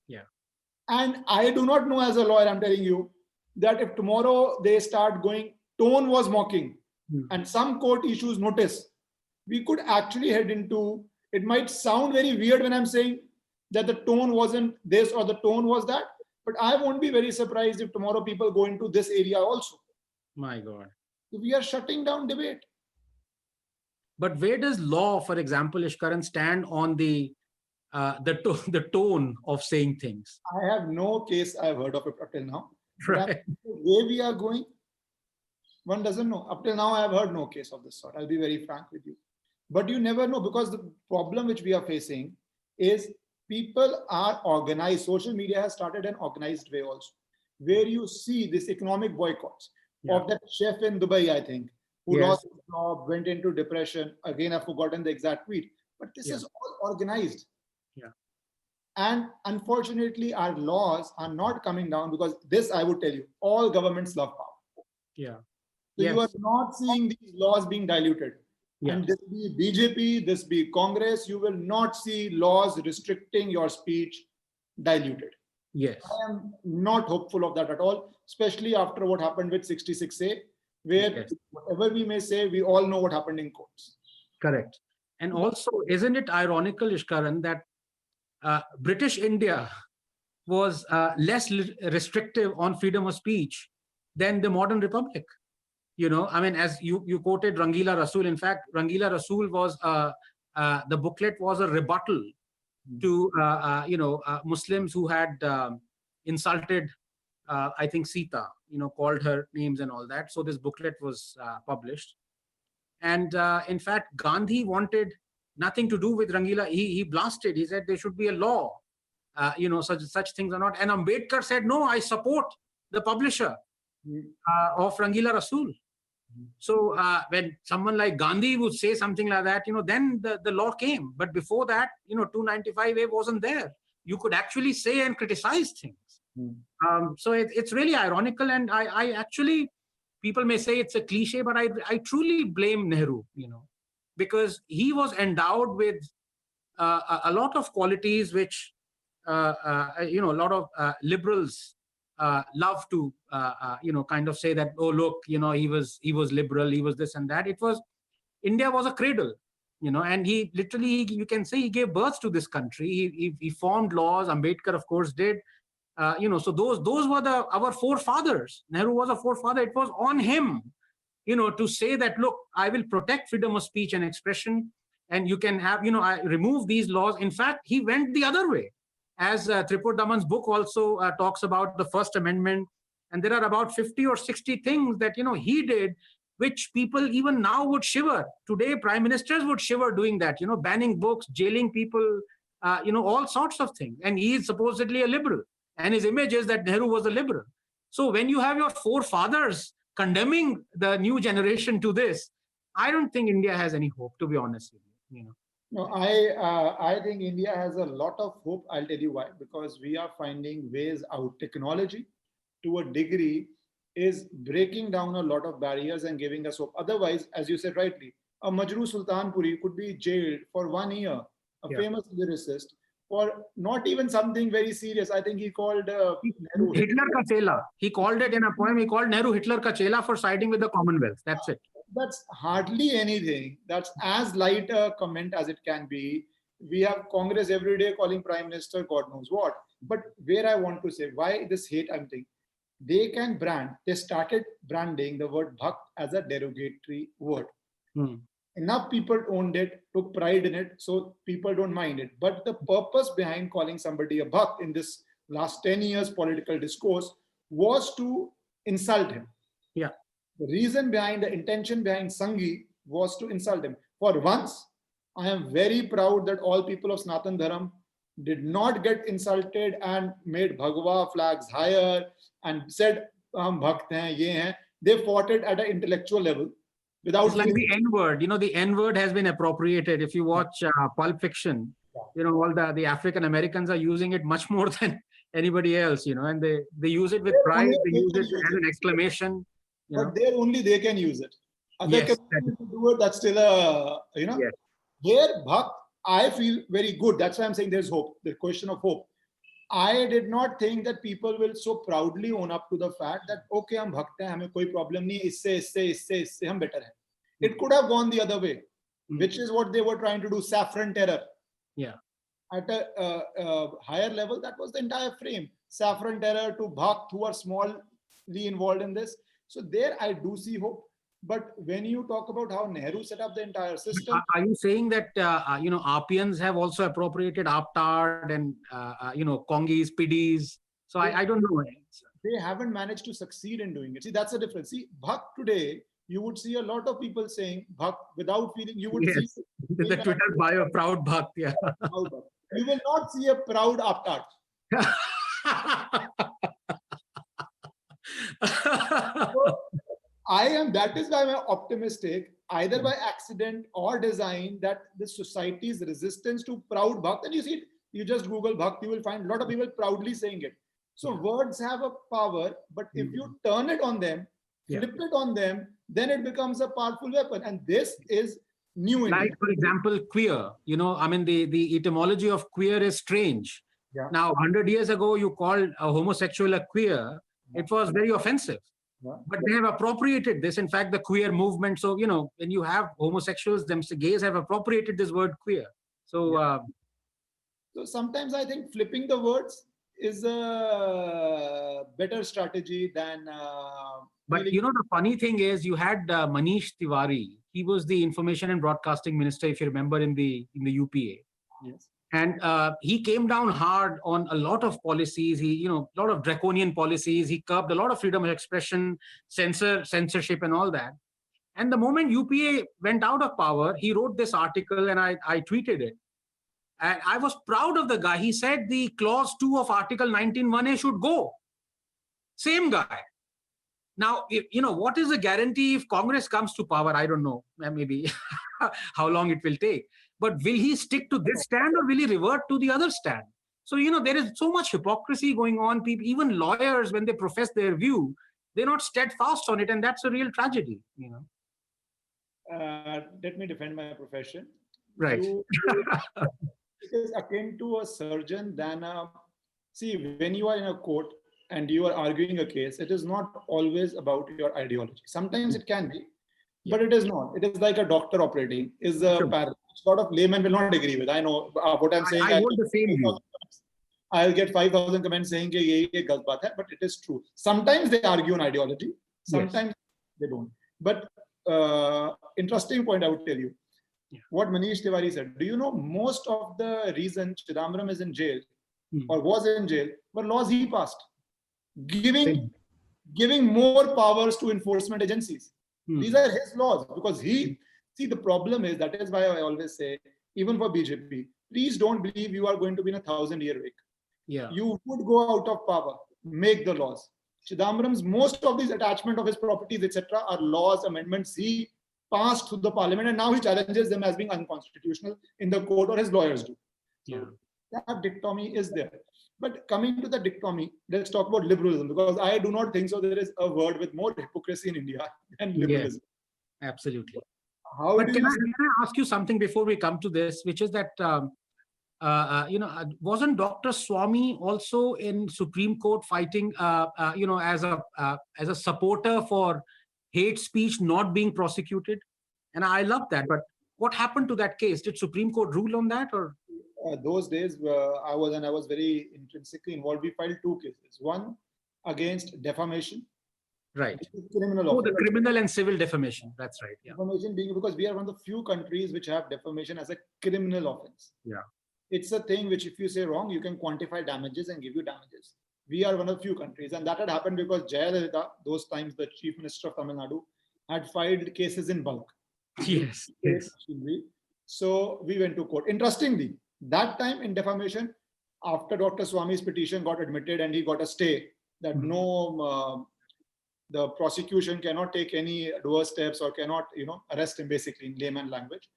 Yeah. And I do not know as a lawyer, I'm telling you, that if tomorrow they start going, tone was mocking, Hmm. and some court issues notice, we could actually head into it might sound very weird when I'm saying that the tone wasn't this or the tone was that, but I won't be very surprised if tomorrow people go into this area also. My God. We are shutting down debate. But where does law, for example, Ishkaran, stand on the uh, the to- the tone of saying things? I have no case I've heard of it up till now. Right. the way we are going, one doesn't know. Up till now, I have heard no case of this sort. I'll be very frank with you. But you never know because the problem which we are facing is people are organized. Social media has started an organized way also, where you see this economic boycotts Yeah. of that chef in Dubai, I think, who Yes. lost his job, went into depression. Again, I've forgotten the exact tweet. But this Yeah. is all organized. And unfortunately, our laws are not coming down because this, I would tell you, all governments love power. Yeah. So you are not seeing these laws being diluted. Yeah. And this be BJP, this be Congress, you will not see laws restricting your speech diluted. Yes. I am not hopeful of that at all, especially after what happened with 66A, where Yes. whatever we may say, we all know what happened in courts. Correct. And also, isn't it ironical, Ishkaran, that British India was uh, less restrictive on freedom of speech than the modern republic? You know, I mean, as you, you quoted Rangila Rasool, in fact, Rangila Rasool was, uh, uh, the booklet was a rebuttal Hmm. to, uh, uh, you know, uh, Muslims who had um, insulted, uh, I think, Sita, you know, called her names and all that. So this booklet was uh, published. And uh, in fact, Gandhi wanted nothing to do with Rangila. He, he blasted. He said there should be a law. Uh, you know, such such things are not. And Ambedkar said, no, I support the publisher uh, of Rangila Rasool. So uh, when someone like Gandhi would say something like that, you know, then the, the law came. But before that, you know, 295A wasn't there. You could actually say and criticize things. Mm. Um, so it, it's really ironical. And I, I actually, people may say it's a cliche, but I, I truly blame Nehru, you know, because he was endowed with uh, a, lot of qualities which, uh, uh, you know, a lot of uh, liberals uh, love to, uh, you know, kind of say that, oh, look, you know, he was he was liberal, he was this and that. It was India was a cradle, you know, and he literally, you can say, he gave birth to this country. He he, he formed laws. Ambedkar, of course, did. You know, so those those were the our forefathers. Nehru was a forefather. It was on him, you know, to say that, look, I will protect freedom of speech and expression, and you can have, you know, I remove these laws. In fact, he went the other way as uh, Tripurdaman's book also uh, talks about the First Amendment, and there are about 50 or 60 things that you know he did, which people even now would shiver. Today, prime ministers would shiver doing that. You know, banning books, jailing people, uh, you know, all sorts of things. And he is supposedly a liberal, and his image is that Nehru was a liberal. So when you have your forefathers condemning the new generation to this, I don't think India has any hope, to be honest with you. You know. No, I uh, I think India has a lot of hope. I'll tell you why. Because we are finding ways out. Technology, to a degree, is breaking down a lot of barriers and giving us hope. Otherwise, as you said rightly, a Majrooh Sultanpuri could be jailed for one year, a Yeah. famous lyricist, for not even something very serious. I think he called uh, Nehru Hitler ka chela. He called it in a poem. He called Nehru Hitler ka chela for siding with the Commonwealth. That's it. that's hardly anything. That's as light a comment as it can be. We have Congress every day calling Prime Minister God knows what. But where I want to say, why this hate I'm thinking, they can brand, they started branding the word Bhakt as a derogatory word. Hmm. Enough people owned it, took pride in it, so people don't mind it. But the purpose behind calling somebody a Bhakt in this last 10 years political discourse was to insult him. Yeah. The reason behind the intention behind Sanghi was to insult him. For once, I am very proud that all people of Sanatan Dharam did not get insulted and made Bhagwa flags higher and said, "Hum bhakt hain, ye hain." They fought it at an intellectual level without It's like the N word. You know, the N word has been appropriated. If you watch uh, Pulp Fiction, you know, all the, the African Americans are using it much more than anybody else, you know, and they, they use it with They're pride. only They use it able to use as an it. exclamation. You know? but there only they can use it. Other Yes, that communities do it, that's still a you know. Yes. Here, Bhakt, I feel very good. That's why I'm saying there's hope. The question of hope. I did not think that people will so proudly own up to the fact that okay, हम भक्त हैं, हमें कोई problem नहीं, इससे इससे इससे इससे हम better हैं. it could have gone the other way, Mm. which is what they were trying to do. Saffron terror. Yeah. At a uh, uh, higher level, that was the entire frame. Saffron terror to Bhakt, who are smallly involved in this. So there, I do see hope. But when you talk about how Nehru set up the entire system, Are are you saying that, uh, uh, you know, RPNs have also appropriated Aptard and, uh, uh, you know, Congis, PDs? So I, I don't know. they haven't managed to succeed in doing it. See, that's the difference. See, Bhakt today, you would see a lot of people saying Bhakt without feeling. You would Yes. see The Twitter bio, proud Bhakt, yeah. proud Bhakt. You will not see a proud Aptat. I am. That is why I'm optimistic, either by accident or design, that the society's resistance to proud Bhakt. And you see, it, you just Google Bhakt, you will find a lot of people proudly saying it. So hmm. words have a power, but if hmm. you turn it on them, Yeah. flip it on them, then it becomes a powerful weapon. And this is new in like for example queer you know i mean the the etymology of queer is strange Yeah. now 100 years ago you called a homosexual a queer it was very offensive Yeah. but they have appropriated this in fact the queer movement so you know when you have homosexuals them gays have appropriated this word queer so uh, So sometimes I think flipping the words is a better strategy than. Uh, but feeling- you know the funny thing is you had uh, manish tiwari. He was the information and broadcasting minister if you remember in the in the upa Yes. and uh, he came down hard on a lot of policies. He you know a lot of draconian policies. He curbed a lot of freedom of expression censor censorship and all that. And the moment upa went out of power he wrote this article and i i tweeted it. And i was proud of the guy. He said the clause 2 of article 191a should go. Same guy now if, you know what is the guarantee if congress comes to power? I don't know. Uh, maybe how long it will take. But will he stick to this stand or will he revert to the other stand? So you know there is so much hypocrisy going on. People even lawyers when they profess their view they're not steadfast on it and that's a real tragedy you know. Uh, let me defend my profession. right. You- it is akin to a surgeon than a. See, when you are in a court and you are arguing a case, it is not always about your ideology. Sometimes it can be, but it is not. It is like a doctor operating is a sure. Sort of layman will not agree with. I know uh, what I'm saying. I know the same. I'll get 5,000 comments saying that ye, ye galat baat hai, but it is true. Sometimes they argue on ideology, sometimes yes. they don't. But uh, interesting point I would tell you. Yeah. What Manish Tiwari said. Do you know most of the reason Chidambaram is in jail hmm. or was in jail were laws he passed? Giving giving more powers to enforcement agencies. Hmm. These are his laws because he see the problem is that is why I always say even for BJP, please don't believe you are going to be in a thousand year wake. yeah You would go out of power, make the laws. Chidambaram's most of these attachment of his properties, etc., are laws, amendments he passed through the parliament, and now he challenges them as being unconstitutional in the court, or his lawyers do. yeah That dichotomy is there. But coming to the dichotomy, let's talk about liberalism because I do not think so. There is a word with more hypocrisy in India than liberalism. Yes, absolutely. How But can I, can I ask you something before we come to this, which is that, um, uh, uh, you know, uh, wasn't Dr. Swami also in Supreme Court fighting, uh, uh, you know, as a uh, as a supporter for hate speech not being prosecuted? And I love that. But what happened to that case? Did Supreme Court rule on that, or those days uh, I was and I was very intrinsically involved. We filed two cases. One against defamation, right? criminal Oh, the criminal and civil defamation. That's right. Yeah. Defamation being because we are one of the few countries which have defamation as a criminal offense. Yeah. It's a thing which, if you say wrong, you can quantify damages and give you damages. We are one of the few countries, and that had happened because Jayalalitha, those times the chief minister of Tamil Nadu, had filed cases in bulk. Yes. Yes. So we went to court. Interestingly, that time in defamation, after Dr. Swami's petition got admitted and he got a stay that Mhm. no, uh, the prosecution cannot take any adverse steps or cannot, you know, arrest him basically in layman language.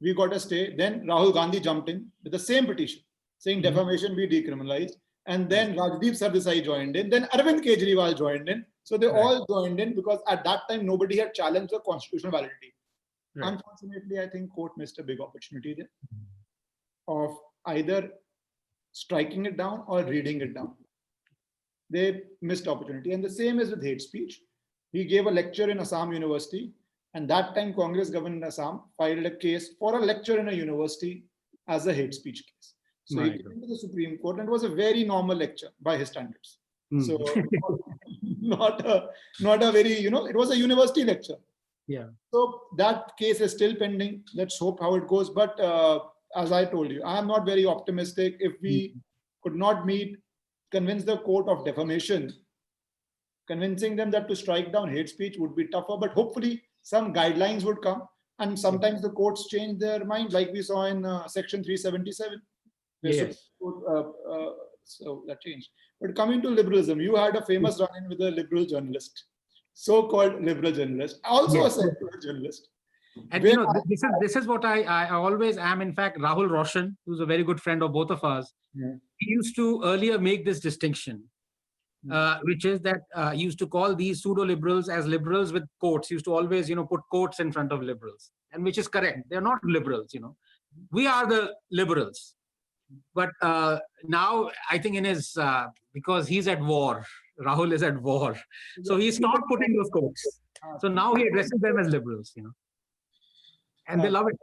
We got a stay. Then Rahul Gandhi jumped in with the same petition saying Mhm. defamation be decriminalized. And then Rajdeep Sardesai joined in. Then Arvind Kejriwal joined in. So they Right. all joined in because at that time nobody had challenged the constitutional validity. Right. Unfortunately, I think court missed a big opportunity there of either striking it down or reading it down. They missed opportunity. And the same is with hate speech. He gave a lecture in Assam University, and that time Congress government in Assam filed a case for a lecture in a university as a hate speech case. So My he came to the Supreme Court, and it was a very normal lecture by his standards. Mm. So not a not a very, you know, it was a university lecture. Yeah. So that case is still pending. Let's hope how it goes. But uh, as I told you, I am not very optimistic. If we could not meet, convince the court of defamation, convincing them that to strike down hate speech would be tougher. But hopefully, some guidelines would come. And sometimes the courts change their mind, like we saw in uh, Section 377. Yes. Court, uh, uh, so that changed. But coming to liberalism, you had a famous run-in with a liberal journalist, so-called liberal journalist, also Yes. a secular journalist. And you know, this is this is what I, I always am. In fact, Rahul Roshan, who's a very good friend of both of us, Yeah. he used to earlier make this distinction, Mm. uh, which is that uh, he used to call these pseudo liberals as liberals with quotes. He used to always, you know, put quotes in front of liberals, and which is correct. They're not liberals, you know. We are the liberals, but uh, now I think in his uh, because he's at war. Rahul is at war, so he not putting those quotes. So now he addresses them as liberals, you know, and they love it.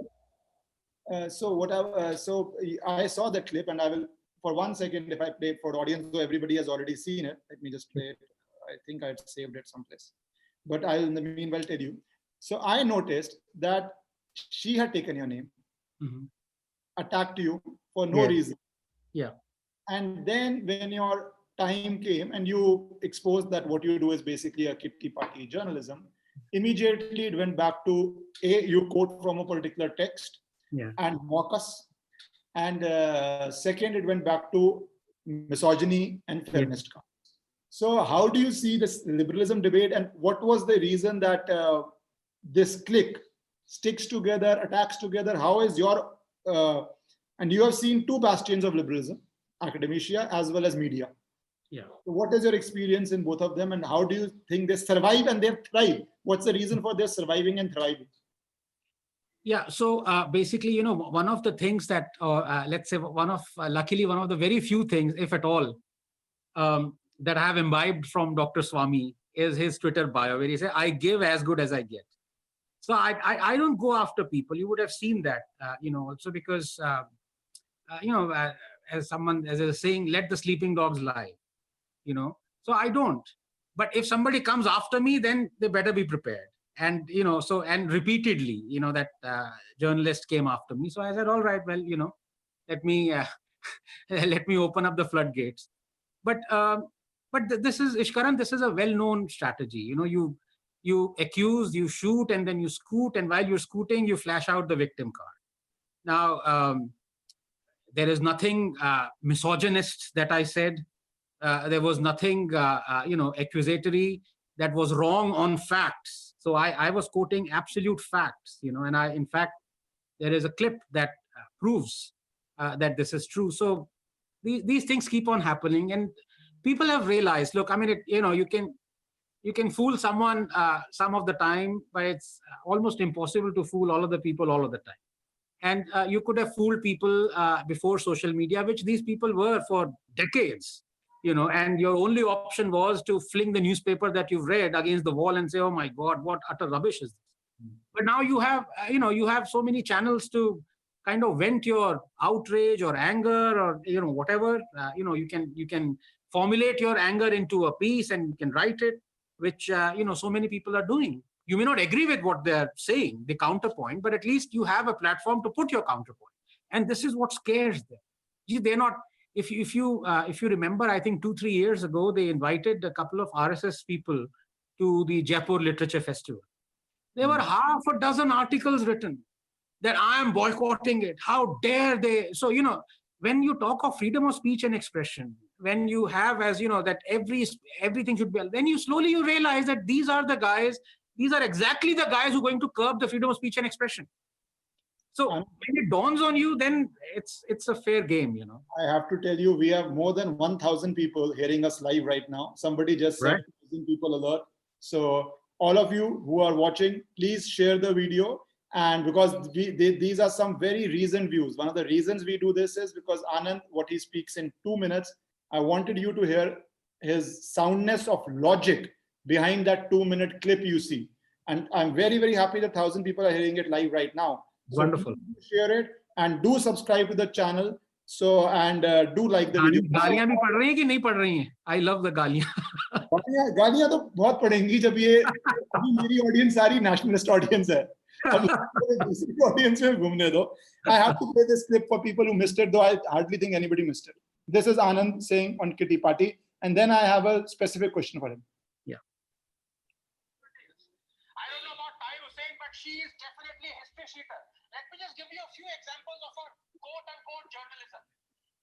Uh, so what I, uh, so I saw that clip and I will, for one second, if I play for the audience, so everybody has already seen it, let me just play it. I think I'd saved it someplace, but I'll in the meanwhile tell you. So I noticed that she had taken your name, Mhm. attacked you for no Yes. reason. Yeah. And then when your time came and you exposed that what you do is basically a kitty party journalism, immediately it went back to a you quote from a particular text Yeah. and mock us. And uh, second, it went back to misogyny and feminist comments. So, how do you see this liberalism debate, and what was the reason that uh, this clique sticks together, attacks together? How is your uh, and you have seen two bastions of liberalism, academia as well as media. Yeah. So what is your experience in both of them, and how do you think they survive and they thrive? What's the reason for their surviving and thriving? Yeah. So uh, basically, you know, one of the things that, uh, uh, let's say, one of, uh, luckily, one of the very few things, if at all, um, that I have imbibed from Dr. Swami is his Twitter bio, where he says, "I give as good as I get." So I, I, I don't go after people. You would have seen that, uh, you know, also because, uh, uh, you know, uh, as someone as a saying, "Let the sleeping dogs lie," you know. So I don't. But if somebody comes after me, then they better be prepared. And you know so and repeatedly you know that uh, journalist came after me. So i said all right well you know let me uh, let me open up the floodgates. But um, but th- this is ishkaran this is a well known strategy. You know you you accuse you shoot and then you scoot and while you're scooting you flash out the victim card. Now um, there is nothing uh, misogynist that i said there was nothing uh, uh, you know accusatory that was wrong on facts so I, I was quoting absolute facts, you know, and I, in fact, there is a clip that uh, proves uh, that this is true. So these, these things keep on happening and people have realized, look, I mean, it, you know, you can, you can fool someone uh, some of the time, but it's almost impossible to fool all of the people all of the time. And uh, you could have fooled people uh, before social media, which these people were for decades, you know, and your only option was to fling the newspaper that you've read against the wall and say, oh my God, what utter rubbish is this? But now you have, uh, you know, you have so many channels to kind of vent your outrage or anger or, you know, whatever, uh, you know, you can, you can formulate your anger into a piece and you can write it, which, uh, you know, so many people are doing you may not agree with what they're saying, the counterpoint, but at least you have a platform to put your counterpoint. And this is what scares them. They're not, if you, if you, uh, if you remember, I think two, three years ago, they invited a couple of RSS people to the Jaipur Literature Festival. There were hmm. half a dozen articles written that I am boycotting it. How dare they? So, you know, when you talk of freedom of speech and expression, when you have as you know that every everything should be then you slowly you realize that these are the guys these are exactly the guys who are going to curb the freedom of speech and expression. So when it dawns on you, then it's it's a fair game, you know. I have to tell you, we have more than 1,000 people hearing us live right now. Somebody just said right. people alert. So all of you who are watching, please share the video. And because we, they, these are some very recent views. One of the reasons we do this is because Anand, what he speaks in two minutes, I wanted you to hear his soundness of logic behind that two minute clip you see. And I'm very, very happy that thousand people are hearing it live right now. So Wonderful. Share it and do subscribe to the channel. So and uh, do like the video. गालियां भी पढ़ रही हैं कि नहीं पढ़ रही हैं? I love the गालियां. गालियां गालियां तो बहुत पढ़ेंगी जब ये अभी मेरी ऑडियंस सारी नेशनलिस्ट ऑडियंस है. audience में घूमने दो. I have to play this clip for people who missed it, though I hardly think anybody missed it. This is Anand saying on Kitty Party, and then I have a specific question for him. she is definitely a history sheeter. Give you a few examples of her quote-unquote journalism.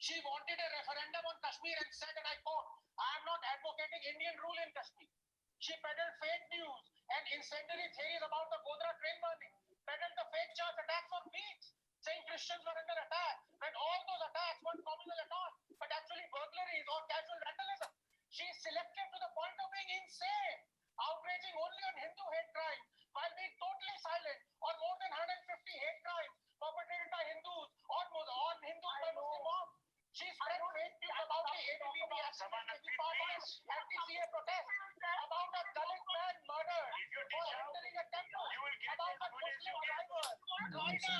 She wanted a referendum on Kashmir and said, and I quote, I am not advocating Indian rule in Kashmir. She peddled fake news and incendiary theories about the Godhra train burning, peddled the fake charge attacks on beaches, saying Christians were under attack, when all those attacks weren't communal at all, but actually burglaries or casual vandalism. She is selective to the point of being insane, outraging only on Hindu hate crime, while being totally silent on more than 150 hate crimes perpetrated by Hindus on, on Hindus by Muslim mobs. She spread fake news about the ABVP activities, anti-CA protest, about a Dalit man murdered for entering a temple, about a Muslim driver,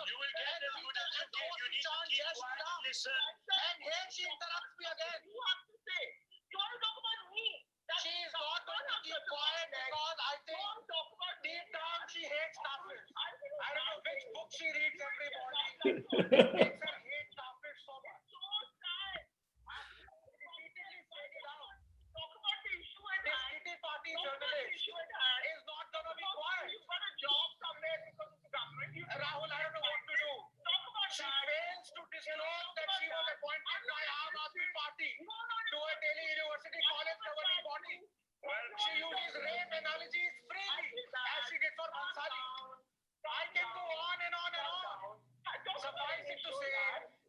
You will get as good as you get. You need to keep quiet, listen. And here she interrupts me again. You have to say. You want to talk about me. She is not going to keep quiet because I think deep down she hates Kafir. I don't know which book she reads every morning. makes her hate Kafir so much. This Kitty Party journalist is not going to be quiet. You got a job somewhere because of the government. Rahul, I don't know what to do. She fails to disclose that she was appointed by Aam Aadmi Party to a Delhi University college governing body. Well, she uses rape analogies freely, as she did for Bhansali. I can go on and on and on. Suffice it to say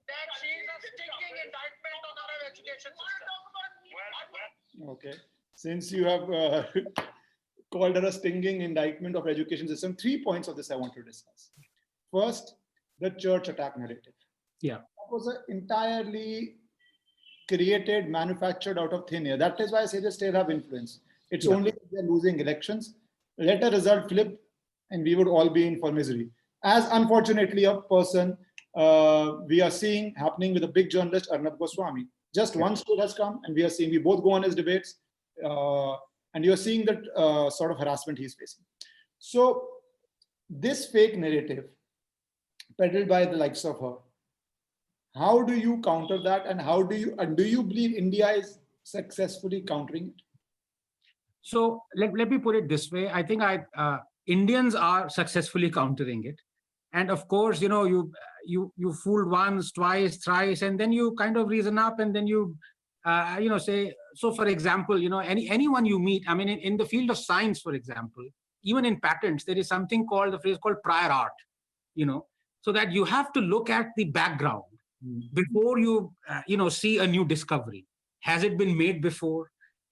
that she is a stinging indictment on our education system. Okay. Since you have uh, called her a stinging indictment of education system, three points of this I want to discuss. First, the church attack narrative. Yeah. That was an entirely created, manufactured out of thin air. That is why I say they still have influence. It's yeah. only if they're losing elections. Let a result flip, and we would all be in for misery. As unfortunately, a person uh, we are seeing happening with a big journalist, Arnab Goswami. Just yeah. one state has come, and we are seeing we both go on his debates, uh, and you're seeing that uh, sort of harassment he's facing. So, this fake narrative peddled by the likes of her. How do you counter that, and how do you and do you believe India is successfully countering it? So let, let me put it this way: I think I uh, Indians are successfully countering it, and of course, you know, you you you fooled once, twice, thrice, and then you kind of reason up, and then you uh, you know say so. For example, you know, any anyone you meet, I mean, in, in the field of science, for example, even in patents, there is something called the phrase called prior art. You know, so that you have to look at the background before you uh, you know see a new discovery has it been made before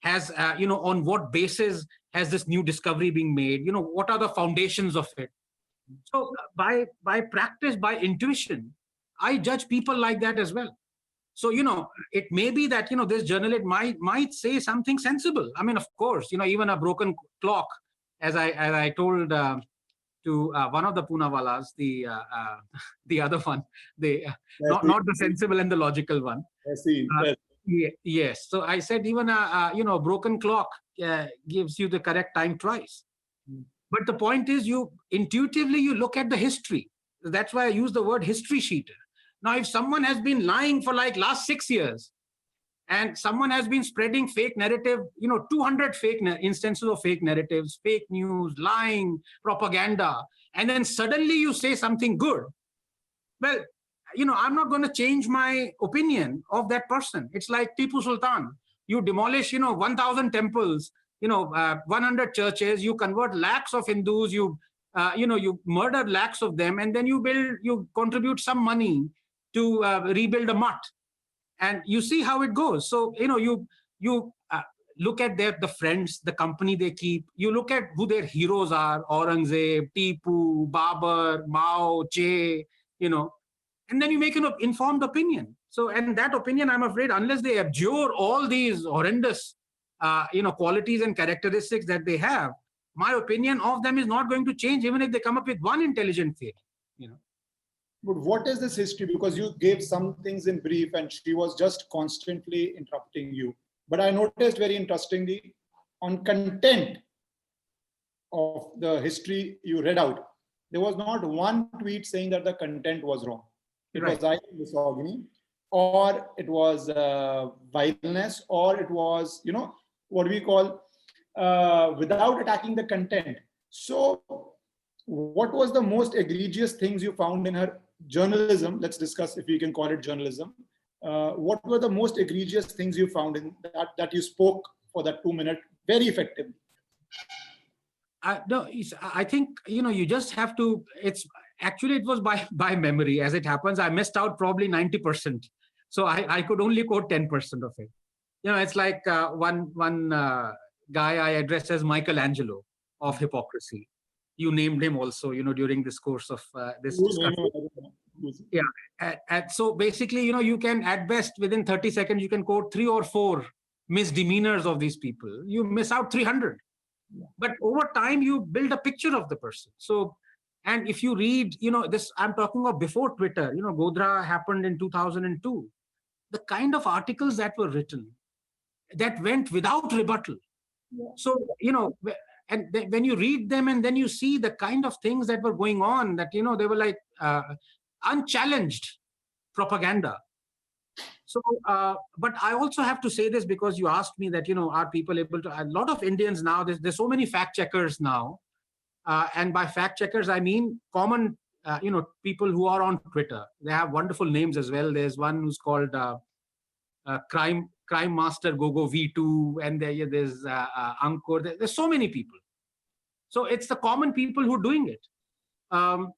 has uh, you know on what basis has this new discovery being made you know what are the foundations of it so by by practice by intuition i judge people like that as well so you know it may be that you know this journalist might might say something sensible i mean of course you know even a broken clock as i as i told uh, to uh, one of the Poonawallas, the uh, uh, the other one, the uh, not not the sensible and the logical one. I see. Yes. Ye- yes. So I said even a, a you know broken clock uh, gives you the correct time twice. But the point is, you intuitively you look at the history. That's why I use the word history sheeter. Now, if someone has been lying for like last six years, and someone has been spreading fake narrative, you know, 200 fake na- instances of fake narratives, fake news, lying, propaganda, and then suddenly you say something good. Well, you know, I'm not going to change my opinion of that person. It's like Tipu Sultan. You demolish, you know, 1,000 temples, you know, uh, 100 churches. You convert lakhs of Hindus. You, uh, you know, you murder lakhs of them, and then you build, you contribute some money to uh, rebuild a mutt, and you see how it goes. So, you know, you you uh, look at their the friends, the company they keep. You look at who their heroes are: Aurangzeb, Tipu, Babur, Mao, Che. You know, and then you make an informed opinion so and that opinion i'm afraid unless they abjure all these horrendous uh, you know qualities and characteristics that they have my opinion of them is not going to change even if they come up with one intelligent theory you know But what is this history? Because you gave some things in brief and she was just constantly interrupting you. But I noticed very interestingly on content of the history you read out, there was not one tweet saying that the content was wrong. It was either misogyny or it was uh, vileness or it was, you know, what we call uh, without attacking the content. So what was the most egregious things you found in her journalism let's discuss if we can call it journalism uh, what were the most egregious things you found in that that you spoke for that two minute very effectively I, no, it's, I think you know you just have to. It's actually it was by by memory as it happens. I missed out probably ninety percent, so I I could only quote ten percent of it. You know, it's like uh, one one uh, guy I addressed as Michelangelo of hypocrisy. You named him also. You know, during this course of uh, this discussion. And, and so basically, you know, you can at best within thirty seconds you can quote three or four misdemeanors of these people. You miss out three hundred but over time you build a picture of the person so and if you read you know this i'm talking of before twitter you know godhra happened in 2002 the kind of articles that were written that went without rebuttal. So you know and then when you read them and then you see the kind of things that were going on that you know they were like uh, unchallenged propaganda. So, uh, but I also have to say this because you asked me that, you know, are people able to, a lot of Indians now, there's, there's so many fact checkers now. Uh, and by fact checkers, I mean common, uh, you know, people who are on Twitter. They have wonderful names as well. There's one who's called uh, uh, Crime Crime Master Gogo V2, and there, there's uh, uh, Ankur. There- there's so many people. So it's the common people who are doing it. Um,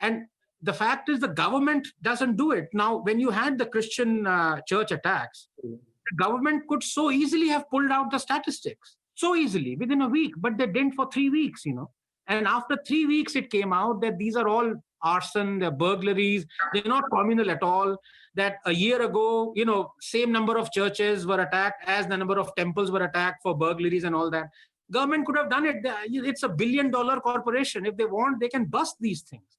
and the fact is the government doesn't do it now when you had the christian uh, church attacks the government could so easily have pulled out the statistics so easily within a week but they didn't for 3 weeks you know and after 3 weeks it came out that these are all arson they're burglaries they're not communal at all that a year ago you know same number of churches were attacked as the number of temples were attacked for burglaries and all that government could have done it it's a billion dollar corporation if they want they can bust these things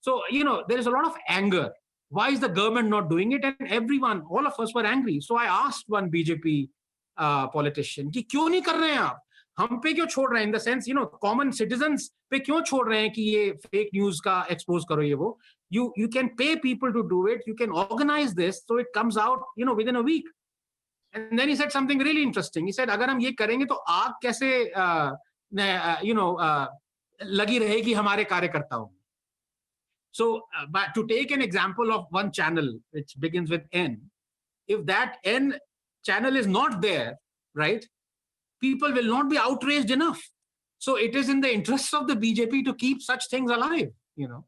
so, you know, there is a lot of anger. Why is the government not doing it? And everyone, all of us were angry. So I asked one BJP politician, कि क्यों नहीं कर रहे हैं आप? हम पे क्यों छोड़ रहे हैं? In the sense you know common citizens पे क्यों छोड़ रहे हैं कि ये फेक न्यूज़ का एक्सपोज करो ये वो? You you can pay people to do it you can organise this so it comes out you know within a week and then he said something really interesting he said अगर हम ये करेंगे तो आग कैसे यू नो लगी रहेगी हमारे कार्यकर्ताओं में? So, uh, but to take an example of one channel which begins with N, if channel is not there, right, people will not be outraged enough. So, it is in the interests of the BJP to keep such things alive, you know.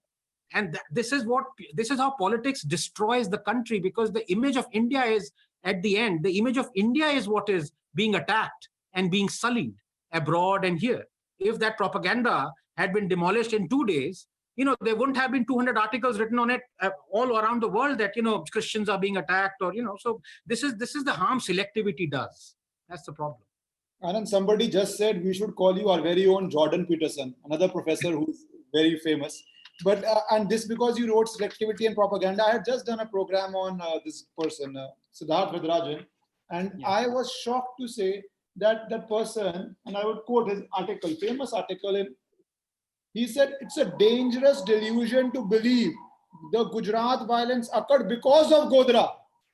And th- this is what this is how politics destroys the country because the image of India is at the end, the image of India is what is being attacked and being sullied abroad and here. If that propaganda had been demolished in two days, you know, there wouldn't have been 200 articles written on it uh, all around the world that, you know, Christians are being attacked or, you know, so this is this is the harm selectivity does. That's the problem. Anand, somebody just said we should call you our very own Jordan Peterson, another professor who's very famous. But uh, and this because you wrote selectivity and propaganda. I had just done a program on uh, this person, uh, Siddharth Varadarajan, and Yeah. I was shocked to say that that person, and I would quote his article, famous article in. He said it's a dangerous delusion to believe the Gujarat violence occurred because of Godhra.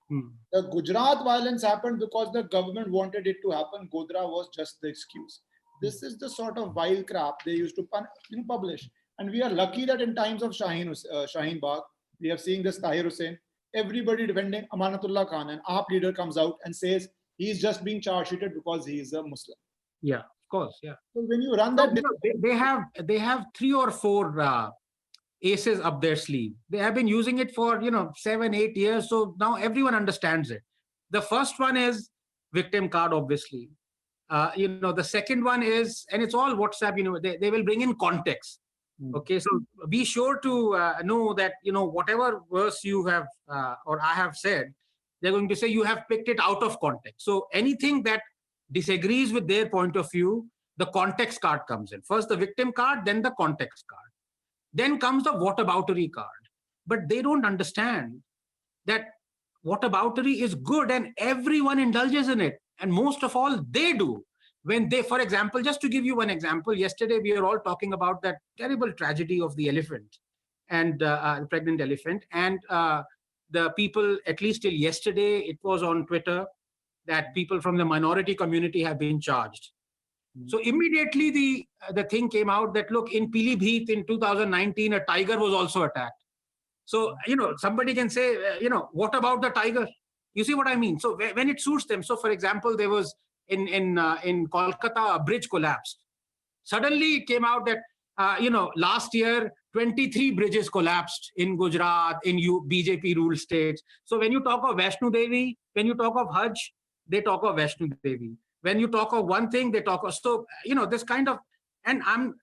Hmm. The Gujarat violence happened because the government wanted it to happen. Godhra was just the excuse. This is the sort of vile crap they used to publish. And we are lucky that in times of Shaheen, uh, Shaheen Bagh, we have seen this Tahir Hussain, everybody defending Amanatullah Khan, and AAP leader comes out and says he's just being charge sheeted because he is a Muslim. Yeah, course. Yeah. So when you run that, they have they have three or four uh, aces up their sleeve. They have been using it for you know seven, eight years. So now everyone understands it. The first one is victim card, obviously. Uh, you know, the second one is, and it's all WhatsApp. You know, they, they will bring in context. Hmm. Okay, so be sure to uh, know that you know whatever verse you have uh, or I have said, they're going to say you have picked it out of context. So anything that disagrees with their point of view, the context card comes in. First the victim card, then the context card. Then comes the whataboutery card. But they don't understand that whataboutery is good and everyone indulges in it. And most of all, they do. When they, for example, just to give you one example, yesterday we were all talking about that terrible tragedy of the elephant and uh, uh, pregnant elephant. And uh, the people, at least till yesterday, it was on Twitter that people from the minority community have been charged. So immediately the the thing came out that look in Pilibhit in 2019 a tiger was also attacked. So you know somebody can say uh, you know what about the tiger? You see what I mean? So whe- when it suits them. So for example, there was in in uh, in Kolkata a bridge collapsed. Suddenly it came out that uh, you know last year 23 bridges collapsed in Gujarat in U- BJP ruled states. So when you talk of Vaishno Devi, when you talk of Hajj, they talk of Vaishno Devi. When you talk of one thing they talk of so you know this kind of and i'm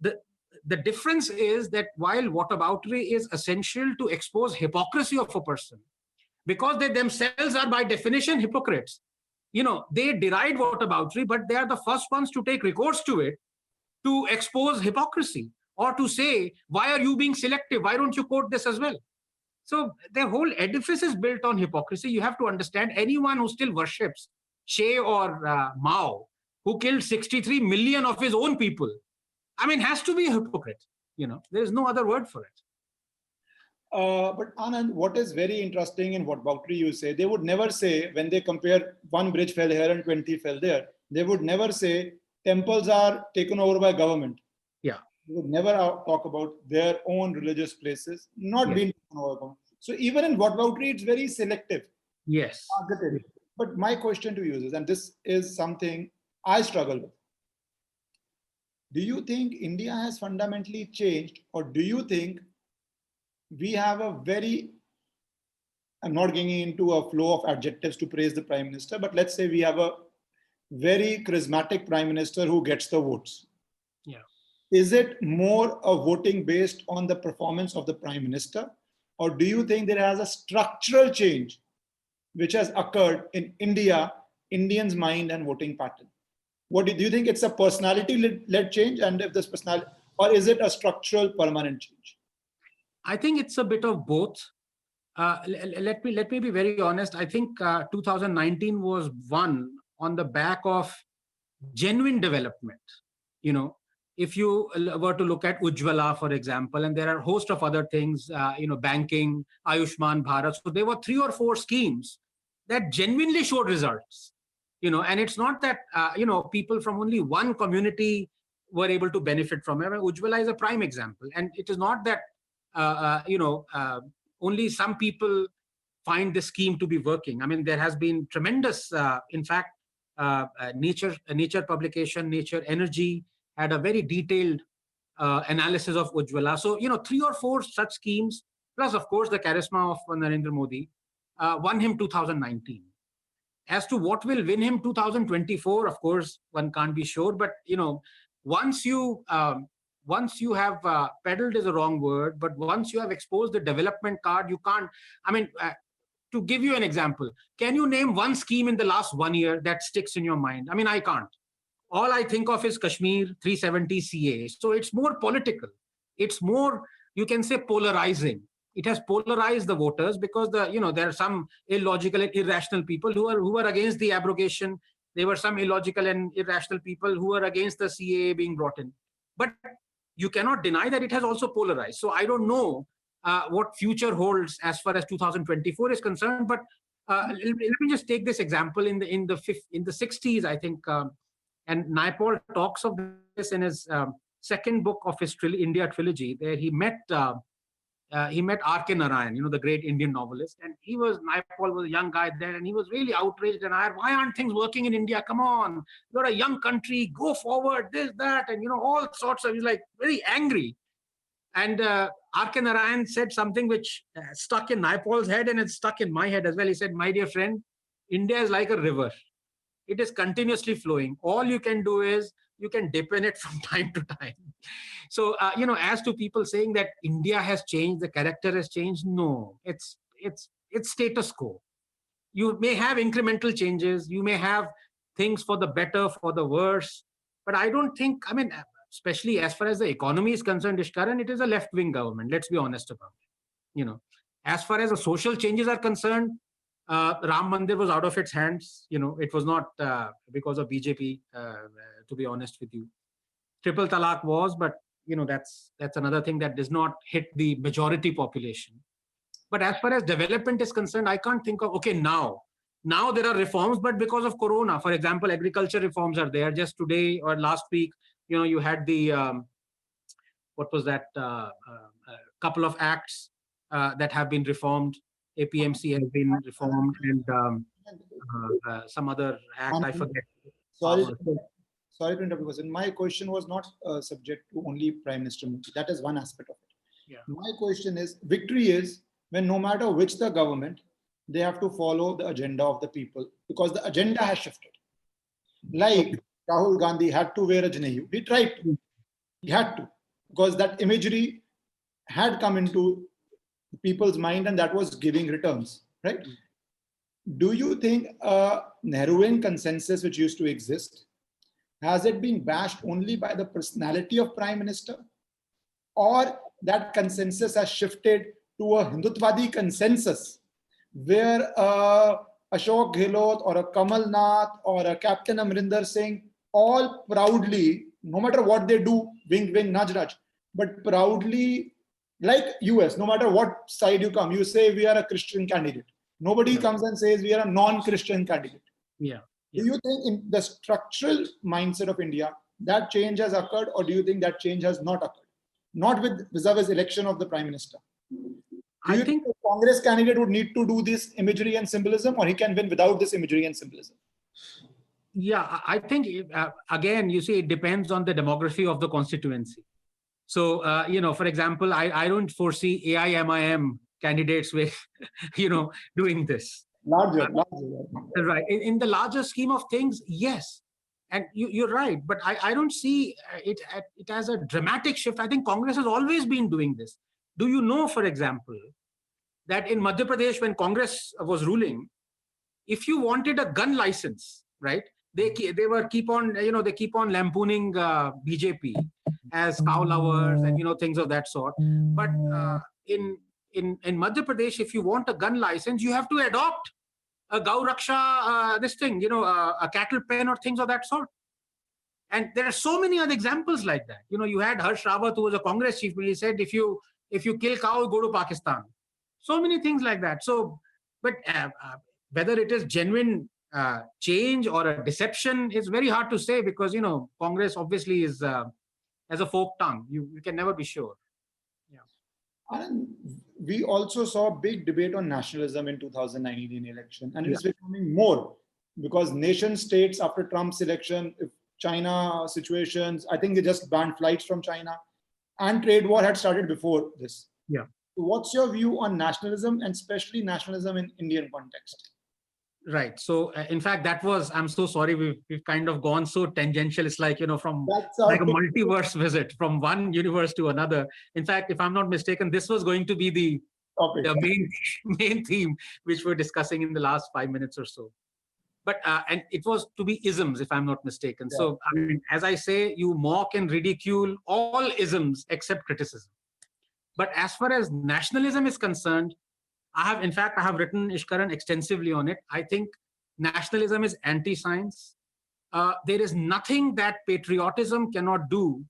the the difference is that while whataboutery is essential to expose hypocrisy of a person because they themselves are by definition hypocrites you know they deride whataboutery but they are the first ones to take recourse to it to expose hypocrisy or to say why are you being selective? Why don't you quote this as well so their whole edifice is built on hypocrisy you have to understand anyone who still worships Che or uh, Mao, who killed 63 million of his own people, I mean, has to be a hypocrite. You know, there is no other word for it. Uh, but Anand, what is very interesting in whataboutery you say, they would never say when they compare one bridge fell here and 20 fell there, they would never say temples are taken over by government. Would never talk about their own religious places not Yeah. being taken over. by government. So even in what it's very selective, Yes. targeted. But my question to you is, and this is something I struggle with. Do you think India has fundamentally changed, or do you think we have a very I'm not getting into a flow of adjectives to praise the prime minister, but let's say we have a very charismatic prime minister who gets the votes. Yeah. Is it more a voting based on the performance of the prime minister, or do you think there has a structural change which has occurred in India, Indians' mind and voting pattern? What do you think it's a personality led change, and if this personality, or is it a structural permanent change? I think it's a bit of both. Uh, let me let me be very honest. I think uh, 2019 was won on the back of genuine development. You know, if you were to look at Ujjwala, for example, and there are a host of other things, uh, you know, banking, Ayushman Bharat. So there were three or four schemes that genuinely showed results. You know, and it's not that uh, you know people from only one community were able to benefit from it. Ujjwala is a prime example, and it is not that uh, uh, you know, uh, only some people find this scheme to be working. I mean, there has been tremendous, uh, in fact, nature, nature publication, Nature Energy had a very detailed uh, analysis of Ujjwala. So, you know, three or four such schemes, plus, of course, the charisma of Narendra Modi, uh, won him 2019. As to what will win him 2024, of course, one can't be sure. But, you know, once you um, once you have uh, peddled is a wrong word, but once you have exposed the development card, you can't. I mean, uh, to give you an example, can you name one scheme in the last one year that sticks in your mind? I mean, I can't. All I think of is Kashmir 370 CA. So it's more political. It's more, you can say, polarizing. It has polarized the voters because the, you know, there are some illogical and irrational people who are who are against the abrogation. There were some illogical and irrational people who are against the CAA being brought in. But you cannot deny that it has also polarized. So I don't know uh, what future holds as far as 2024 is concerned. But uh, let, me- just take this example in the in the fifth, in the 60s, I think, um, and Naipaul talks of this in his um, second book of his India trilogy. There he met. Uh, uh, he met R.K. Narayan, you know, the great Indian novelist, and he was Naipaul was a young guy then, and he was really outraged and I why aren't things working in India? Come on, you're a young country, go forward, this, that, and you know, all sorts of. He's like very angry, and uh, R.K. Narayan said something which uh, stuck in Naipaul's head and it's stuck in my head as well. He said, "My dear friend, India is like a river; it is continuously flowing. All you can do is you can dip in it from time to time." So, uh, you know, as to people saying that India has changed, the character has changed, no, it's it's it's status quo. You may have incremental changes, you may have things for the better, for the worse, but I don't think. I mean, especially as far as the economy is concerned, Ishkaran, it is a left-wing government. Let's be honest about it. You know, as far as the social changes are concerned, uh, Ram Mandir was out of its hands. You know, it was not uh, because of BJP. Uh, to be honest with you, triple talaq was, but you know that's that's another thing that does not hit the majority population. But as far as development is concerned, I can't think of okay now. Now there are reforms, but because of Corona, for example, agriculture reforms are there. Just today or last week, you know, you had the um, what was that? Uh, uh, couple of acts uh, that have been reformed. APMC has been reformed, and um, uh, uh, some other act I forget. Sorry, sorry to interrupt, because my question was not uh, subject to only Prime Minister Modi. That is one aspect of it. Yeah. My question is, victory is when no matter which the government, they have to follow the agenda of the people because the agenda has shifted. Like Rahul Gandhi had to wear a Janeyu. He tried to. He had to because that imagery had come into people's mind and that was giving returns, right? Do you think a Nehruvian consensus which used to exist has it been bashed only by the personality of prime minister or that consensus has shifted to a hindutvadi consensus where uh, ashok gehlot or a kamal nath or a captain amrinder singh all proudly no matter what they do wing wing nudge nudge but proudly like us no matter what side you come you say we are a christian candidate nobody Yeah. comes and says we are a non-christian candidate Yeah. do you think in the structural mindset of India that change has occurred, or do you think that change has not occurred? Not with vis-a-vis election of the prime minister. Do I you think think a Congress candidate would need to do this imagery and symbolism, or he can win without this imagery and symbolism? Yeah, I I think uh, again, you see, it depends on the demography of the constituency. So, uh, you know, for example, I, I don't foresee AIMIM candidates with, you know, doing this. Larger, larger. Right. In, in the larger scheme of things, yes. And you, you're right. But I, I don't see uh, it, it as a dramatic shift. I think Congress has always been doing this. Do you know, for example, that in Madhya Pradesh, when Congress was ruling, if you wanted a gun license, right, they they were keep on you know they keep on lampooning uh, BJP as cow lovers and you know things of that sort. But uh, in in in Madhya Pradesh, if you want a gun license, you have to adopt a Gau Raksha uh, this thing, you know, uh, a cattle pen or things of that sort. And there are so many other examples like that. You know, you had Harish Rawat, who was a Congress chief, but he said, if you if you kill cow, go to Pakistan. So many things like that. So, but uh, uh, whether it is genuine uh, change or a deception is very hard to say because you know Congress obviously is uh, as a folk tongue. You you can never be sure. And we also saw a big debate on nationalism in 2019 election, and it's becoming more because nation states after Trump's election, China situations, I think they just banned flights from China. and trade war had started before this. Yeah. What's your view on nationalism and especially nationalism in Indian context? Right. So, uh, in fact, that was. I'm so sorry. We've we've kind of gone so tangential. It's like you know, from That's like a multiverse visit from one universe to another. In fact, if I'm not mistaken, this was going to be the topic. the main main theme which we're discussing in the last five minutes or so. But uh, and it was to be isms, if I'm not mistaken. So I mean, as I say, you mock and ridicule all isms except criticism. But as far as nationalism is concerned, I have, in fact, I have written Ishkaran extensively on it. I think nationalism is anti-science. Uh, there is nothing that patriotism cannot do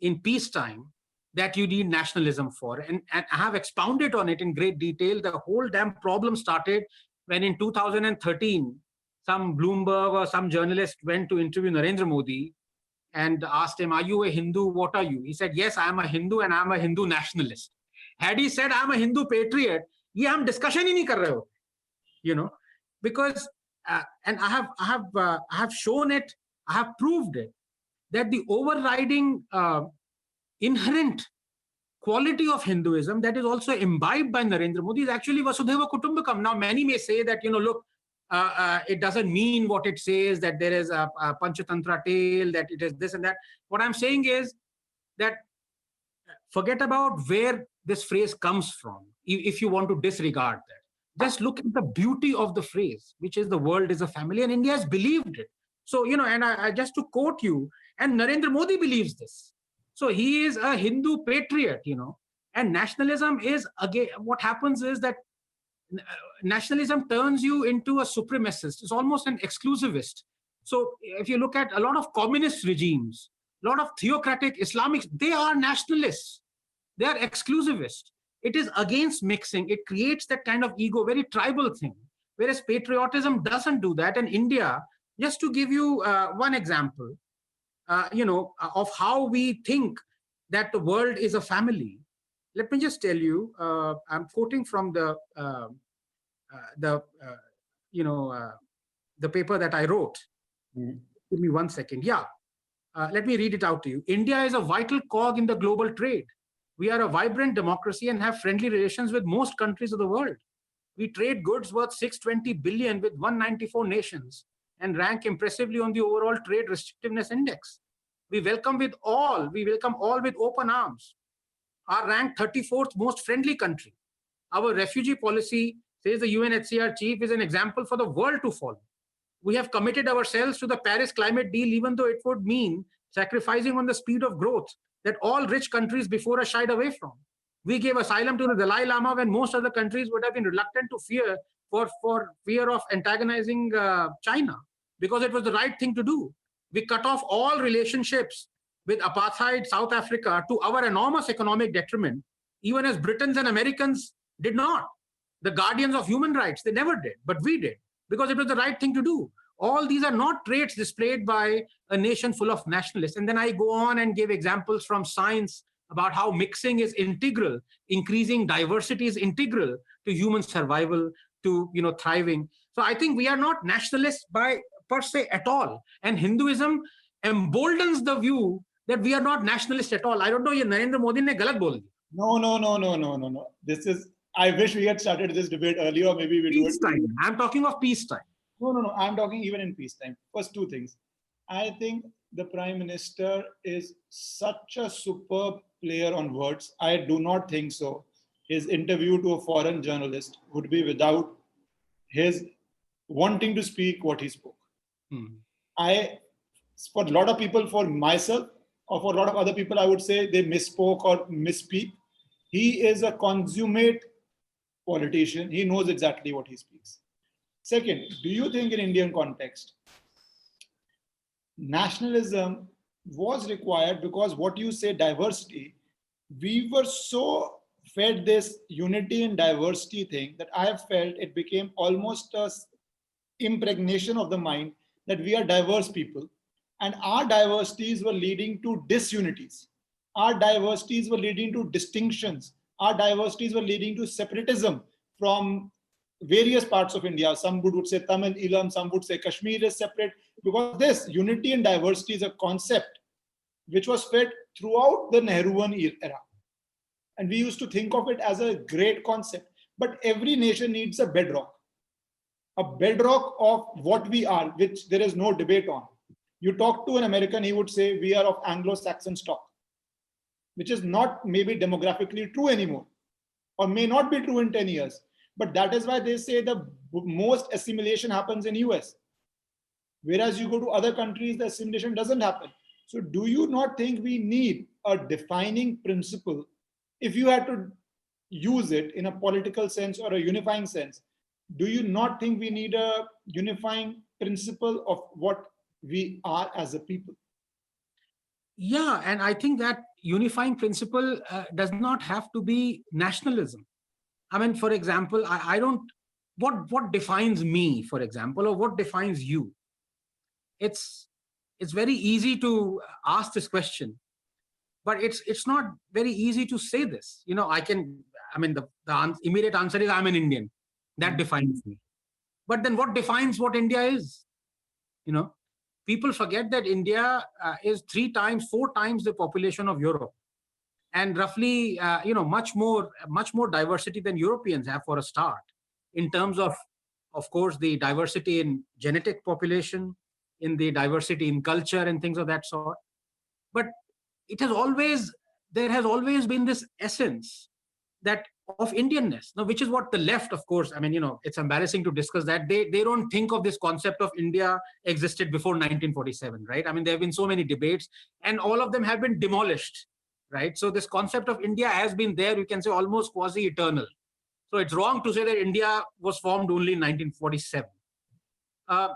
in peacetime that you need nationalism for. And, and I have expounded on it in great detail. The whole damn problem started when in 2013, some Bloomberg or some journalist went to interview Narendra Modi and asked him, Are you a Hindu? What are you? He said, Yes, I am a Hindu and I am a Hindu nationalist. Had he said, I'm a Hindu patriot, ये हम discussion ही नहीं कर रहे हो you know because and I have I have I have shown it I have proved it that the overriding inherent quality of Hinduism that is also imbibed by Narendra Modi is actually Vasudhaiva Kutumbakam. Now, many may say that, you know, look, uh, uh, it doesn't mean what it says, that there is a, a Panchatantra tale, that it is this and that. What I'm saying is that uh, forget about where this phrase comes from if you want to disregard that. Just look at the beauty of the phrase, which is the world is a family, and India has believed it. So, you know, and I, I just to quote you, and Narendra Modi believes this. So he is a Hindu patriot, you know, and nationalism is again what happens is that uh, nationalism turns you into a supremacist. It's almost an exclusivist. So if you look at a lot of communist regimes, a lot of theocratic Islamics, they are nationalists. They are exclusivist. It is against mixing. It creates that kind of ego, very tribal thing. Whereas patriotism doesn't do that. And India, just to give you uh, one example, uh, you know, uh, of how we think that the world is a family. Let me just tell you, uh, I'm quoting from the, uh, uh, the uh, you know, uh, the paper that I wrote. Mhm. Give me one second. Yeah. Uh, let me read it out to you. India is a vital cog in the global trade. We are a vibrant democracy and have friendly relations with most countries of the world. We trade goods worth 620 billion with 194 nations and rank impressively on the overall trade restrictiveness index. We welcome with all, we welcome all with open arms. Our rank 34th most friendly country. Our refugee policy, says the UNHCR chief, is an example for the world to follow. We have committed ourselves to the Paris climate deal, even though it would mean sacrificing on the speed of growth that all rich countries before us shied away from. We gave asylum to the Dalai Lama when most other countries would have been reluctant to fear for, for fear of antagonizing uh, China because it was the right thing to do. We cut off all relationships with apartheid South Africa to our enormous economic detriment, even as Britons and Americans did not. The guardians of human rights, they never did, but we did because it was the right thing to do all these are not traits displayed by a nation full of nationalists. And then i go on and give examples from science about how mixing is integral increasing diversity is integral to human survival to you know thriving. So i think we are not nationalists by per se at all. And hinduism emboldens the view that we are not nationalists at all. I don't know ye narendra modi ne galat bol diya no no no no no no no. This is i wish we had started this debate earlier maybe we do it time. i'm talking of peace time. No, no, no. I'm talking even in peacetime. First, two things. I think the prime minister is such a superb player on words. I do not think so. His interview to a foreign journalist would be without his wanting to speak what he spoke. Hmm. I, for a lot of people, for myself, or for a lot of other people, I would say they misspoke or misspeak. He is a consummate politician. He knows exactly what he speaks. Second, do you think in Indian context, nationalism was required because what you say diversity, we were so fed this unity and diversity thing that I have felt it became almost a impregnation of the mind that we are diverse people and our diversities were leading to disunities. Our diversities were leading to distinctions. Our diversities were leading to separatism from various parts of India. Some would, say Tamil, Eelam, some would say Kashmir is separate. Because this unity and diversity is a concept which was fed throughout the Nehruan era. And we used to think of it as a great concept. But every nation needs a bedrock, a bedrock of what we are, which there is no debate on. You talk to an American, he would say, We are of Anglo Saxon stock, which is not maybe demographically true anymore, or may not be true in 10 years. But that is why they say the most assimilation happens in US. Whereas you go to other countries, the assimilation doesn't happen. So, do you not think we need a defining principle? If you had to use it in a political sense or a unifying sense, do you not think we need a unifying principle of what we are as a people? Yeah, and I think that unifying principle uh, does not have to be nationalism. I mean, for example, I, I don't. What what defines me, for example, or what defines you? It's it's very easy to ask this question, but it's it's not very easy to say this. You know, I can. I mean, the the an- immediate answer is I'm an Indian. That defines me. But then, what defines what India is? You know, people forget that India uh, is three times, four times the population of Europe, and roughly, uh, you know, much more, much more diversity than Europeans have for a start, in terms of, of course, the diversity in genetic population, in the diversity in culture and things of that sort. But it has always, there has always been this essence that of Indianness, now, which is what the left, of course, I mean, you know, it's embarrassing to discuss that. They they don't think of this concept of India existed before 1947, right? I mean, there have been so many debates, and all of them have been demolished, right? So this concept of India has been there, you can say, almost quasi-eternal. So it's wrong to say that India was formed only in 1947. Uh,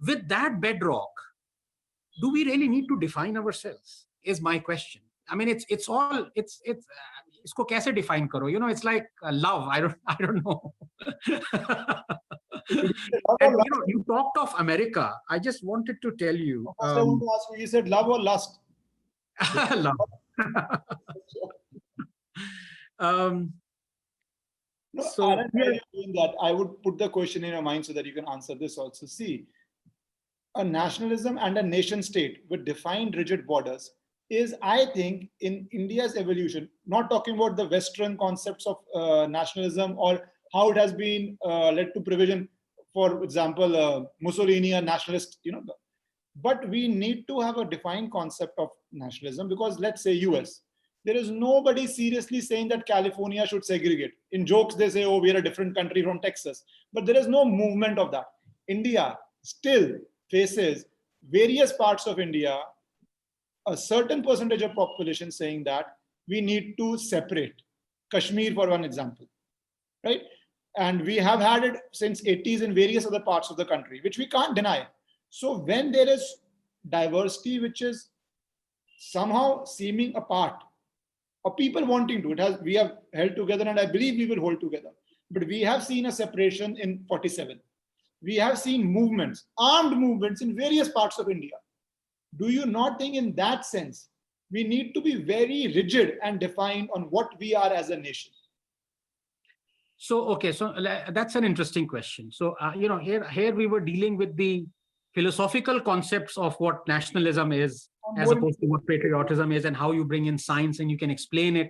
with that bedrock, do we really need to define ourselves? Is my question. I mean, it's it's all it's it's. Uh, इसको कैसे define करो? You know, it's like uh, love. I don't I don't know. and you know, you talked of America. I just wanted to tell you. First, I want Um, to ask you, you said love or lust? love. um, No, So, Anand, while yeah. that, I would put the question in your mind so that you can answer this also. See, a nationalism and a nation state with defined rigid borders is, I think, in India's evolution, not talking about the Western concepts of uh, nationalism or how it has been uh, led to provision, for example, uh, Mussolini, a nationalist, you know, but we need to have a defined concept of nationalism because let's say US, there is nobody seriously saying that California should segregate. In jokes, they say, oh, we are a different country from Texas. But there is no movement of that. India still faces various parts of India, a certain percentage of population saying that we need to separate. Kashmir, for one example, right? And we have had it since 80s in various other parts of the country, which we can't deny. So when there is diversity which is somehow seeming apart, or people wanting to. It has we have held together, and I believe we will hold together. But we have seen a separation in 47. We have seen movements, armed movements in various parts of India. Do you not think, in that sense, we need to be very rigid and defined on what we are as a nation? so okay, so that's an interesting question. So uh, you know, here here we were dealing with the philosophical concepts of what nationalism is, as opposed to what patriotism is, and how you bring in science and you can explain it.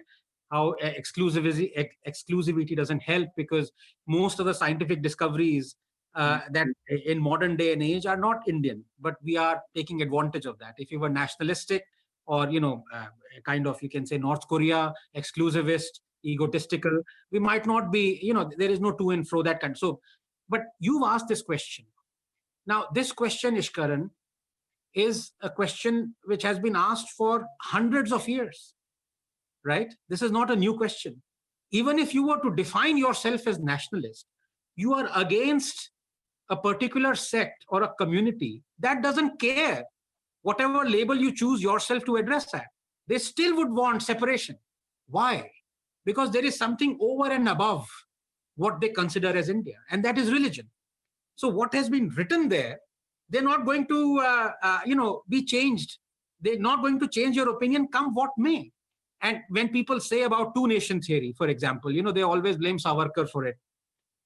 How uh, exclusivity ex- exclusivity doesn't help because most of the scientific discoveries uh, that in modern day and age are not Indian, but we are taking advantage of that. If you were nationalistic or you know, uh, kind of you can say North Korea exclusivist, egotistical, we might not be. You know, there is no to and fro that kind. So, but you've asked this question. Now, this question, Ishkaran, is a question which has been asked for hundreds of years, right? This is not a new question. Even if you were to define yourself as nationalist, you are against a particular sect or a community that doesn't care whatever label you choose yourself to address at. They still would want separation. Why? Because there is something over and above what they consider as India, and that is religion. So what has been written there, they're not going to, uh, uh, you know, be changed. They're not going to change your opinion, come what may. And when people say about two nation theory, for example, you know, they always blame Savarkar for it.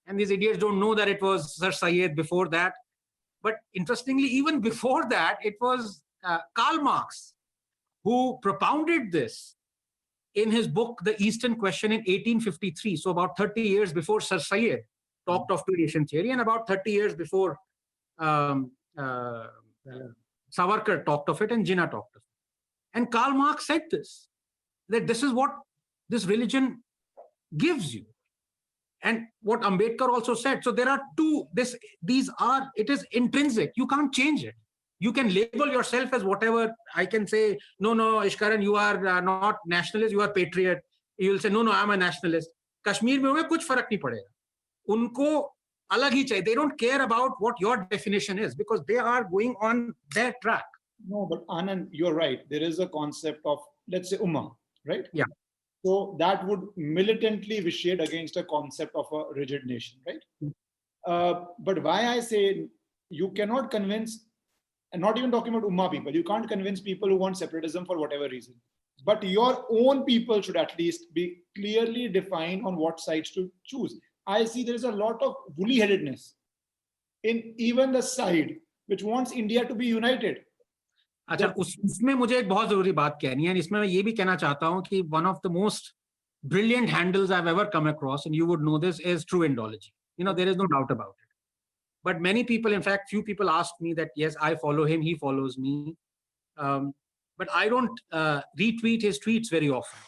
And these idiots don't know that it was Sir Syed before that. But interestingly, even before that, it was uh, Karl Marx who propounded this in his book, The Eastern Question in 1853. So about 30 years before Sir Syed talked of two-nation theory and about 30 years before um, uh, Savarkar talked of it and Jinnah talked of it. And Karl Marx said this, that this is what this religion gives you. And what Ambedkar also said. So there are two, this, these are, it is intrinsic. You can't change it. You can label yourself as whatever. I can say, no, no, Ishkaran, you are uh, not nationalist, you are patriot. You'll say, no, no, I'm a nationalist. Kashmir में हुए कुछ फर्क नहीं पड़ेगा उनको अलग ही चाहिए they don't care about what your definition is because they are going on their track No, but Anand, you're right. There is a concept of, let's say, Ummah, right? Yeah. So that would militantly vitiate against a concept of a rigid nation, right? Mm. Uh, but why I say you cannot convince, and not even talking about Ummah people, you can't convince people who want separatism for whatever reason. But your own people should at least be clearly defined on what sides to choose. I see there is a lot of woolly headedness in even the side which wants India to be united. अच्छा उस उसमें मुझे एक बहुत जरूरी बात कहनी है and इसमें मैं ये भी कहना चाहता हूँ कि one of the most brilliant handles I've ever come across and you would know this is true Indology. You know there is no doubt about it. But many people, in fact, few people asked me that yes, I follow him, he follows me, um, but I don't uh, retweet his tweets very often.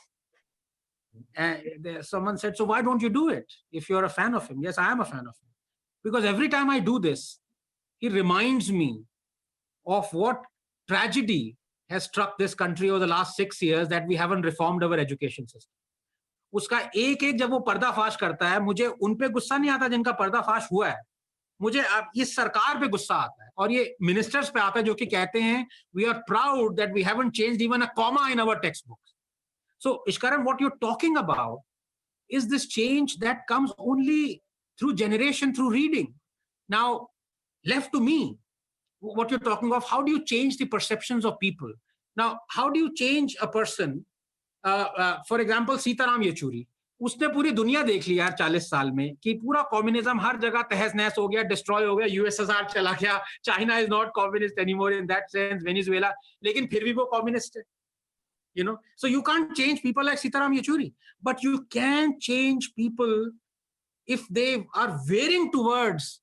And there, someone said, so why don't you do it if you're a fan of him? Yes, I am a fan of him because every time I do this, he reminds me of what tragedy has struck this country over the last six years that we haven't reformed our education system. उसका एक एक जब वो पर्दाफाश करता है मुझे उन पे गुस्सा नहीं आता जिनका पर्दाफाश हुआ है मुझे अब इस सरकार पे गुस्सा आता है और ये मिनिस्टर्स पे आता है जो कि कहते हैं we are proud that we haven't changed even a comma in our text books इश्करन what you are talking about is this change that comes only through generation through reading now left to me what you're talking of how do you change the perceptions of people now how do you change a person uh, uh, for example Sitaram Yechury उसने पूरी दुनिया देख ली यार 40 साल में कि पूरा communism हर जगह तहस नहस हो गया डिस्ट्रॉय हो गया यूएसएसआर चला गया China is not communist anymore in that sense Venezuela लेकिन फिर भी वो कम्युनिस्ट है you know? So you can't change people like Sitaram Yechury. But you can change people if they are veering towards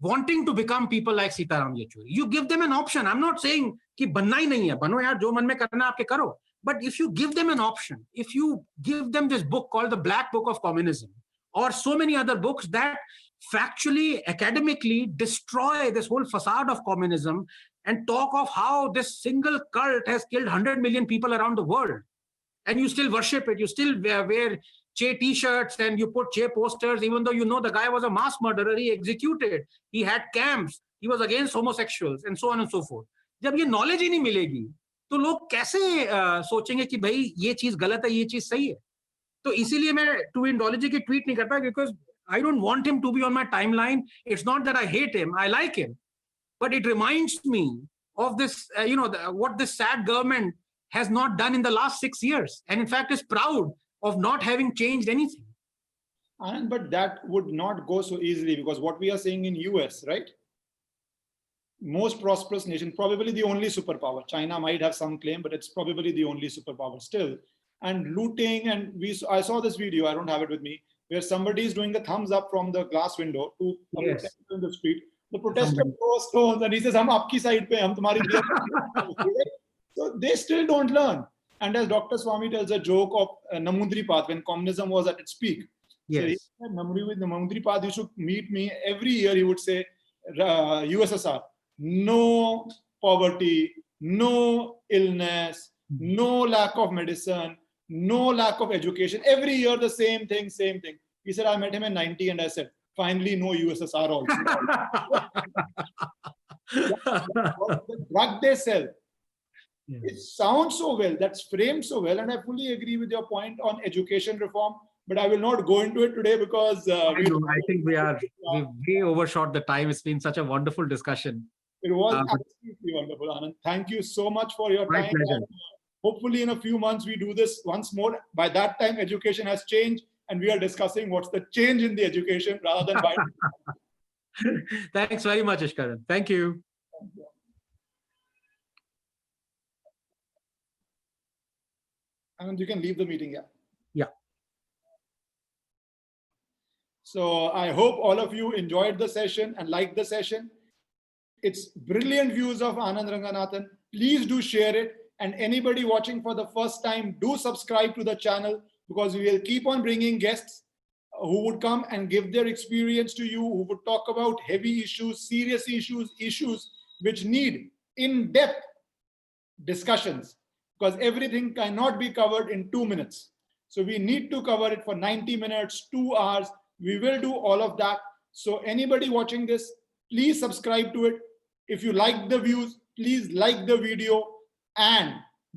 wanting to become people like Sitaram Yechury. You give them an option. I'm not saying ki banna hi nahi hai bano yaar jo man mein karna aapke karo but if you give them an option if you give them this book called the black book of communism or so many other books that factually academically destroy this whole facade of communism and talk of how this single cult has killed 100 million people around the world and you still worship it you still wear, wear che t-shirts and you put che posters even though you know the guy was a mass murderer he executed he had camps he was against homosexuals and so on and so forth जब ये knowledge ही नहीं मिलेगी तो लोग कैसे uh, सोचेंगे कि भाई ये चीज गलत है ये चीज सही है तो इसीलिए मैं टू इंडोलॉजी की ट्वीट नहीं करता because I don't want him to be on my timeline it's not that I hate him I like him but it reminds me of this, uh, you know, the, what this sad government has not done in the last six years, and in fact is proud of not having changed anything. And but that would not go so easily because what we are saying in US, right? Most prosperous nation, probably the only superpower. China might have some claim, but it's probably the only superpower still. And looting, and we I saw this video. I don't have it with me, where somebody is doing a thumbs up from the glass window to Yes. in the street the protesters throw stones and he says, I'm upki side pe, hum tumhari." so they still don't learn. And as Dr. Swami tells a joke of uh, Namboodiripad when communism was at its peak. Yes. So said, with Namboodiripad, you should meet me every year. He would say, uh, "USSR, no poverty, no illness, no lack of medicine, no lack of education. Every year the same thing, same thing." He said, "I met him in '90, and I said." Finally, no USSR also. the drug they sell, it sounds so well, that's framed so well. And I fully agree with your point on education reform, but I will not go into it today because uh, I, know, I think we are we've way overshot the time. It's been such a wonderful discussion. it was but- absolutely wonderful, Anand. Thank you so much for your My time. pleasure. And, uh, hopefully, in a few months, we do this once more. By that time, education has changed, and we are discussing what's the change in the education rather than by. Thanks very much, Ishkaran. Thank you. And you can leave the meeting, yeah. Yeah. So I hope all of you enjoyed the session and liked the session. It's brilliant views of Anand Ranganathan. Please do share it. And anybody watching for the first time, do subscribe to the channel because we will keep on bringing guests who would come and give their experience to you, who would talk about heavy issues, serious issues, issues which need in-depth discussions because everything cannot be covered in two minutes. So we need to cover it for 90 minutes, two hours. We will do all of that. So anybody watching this, please subscribe to it. If you like the views, please like the video and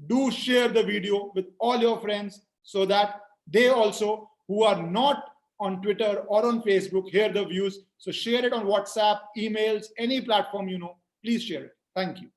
do share the video with all your friends so that they also who are not on Twitter or on Facebook hear the views. So share it on WhatsApp, emails, any platform you know. Please share it. Thank you.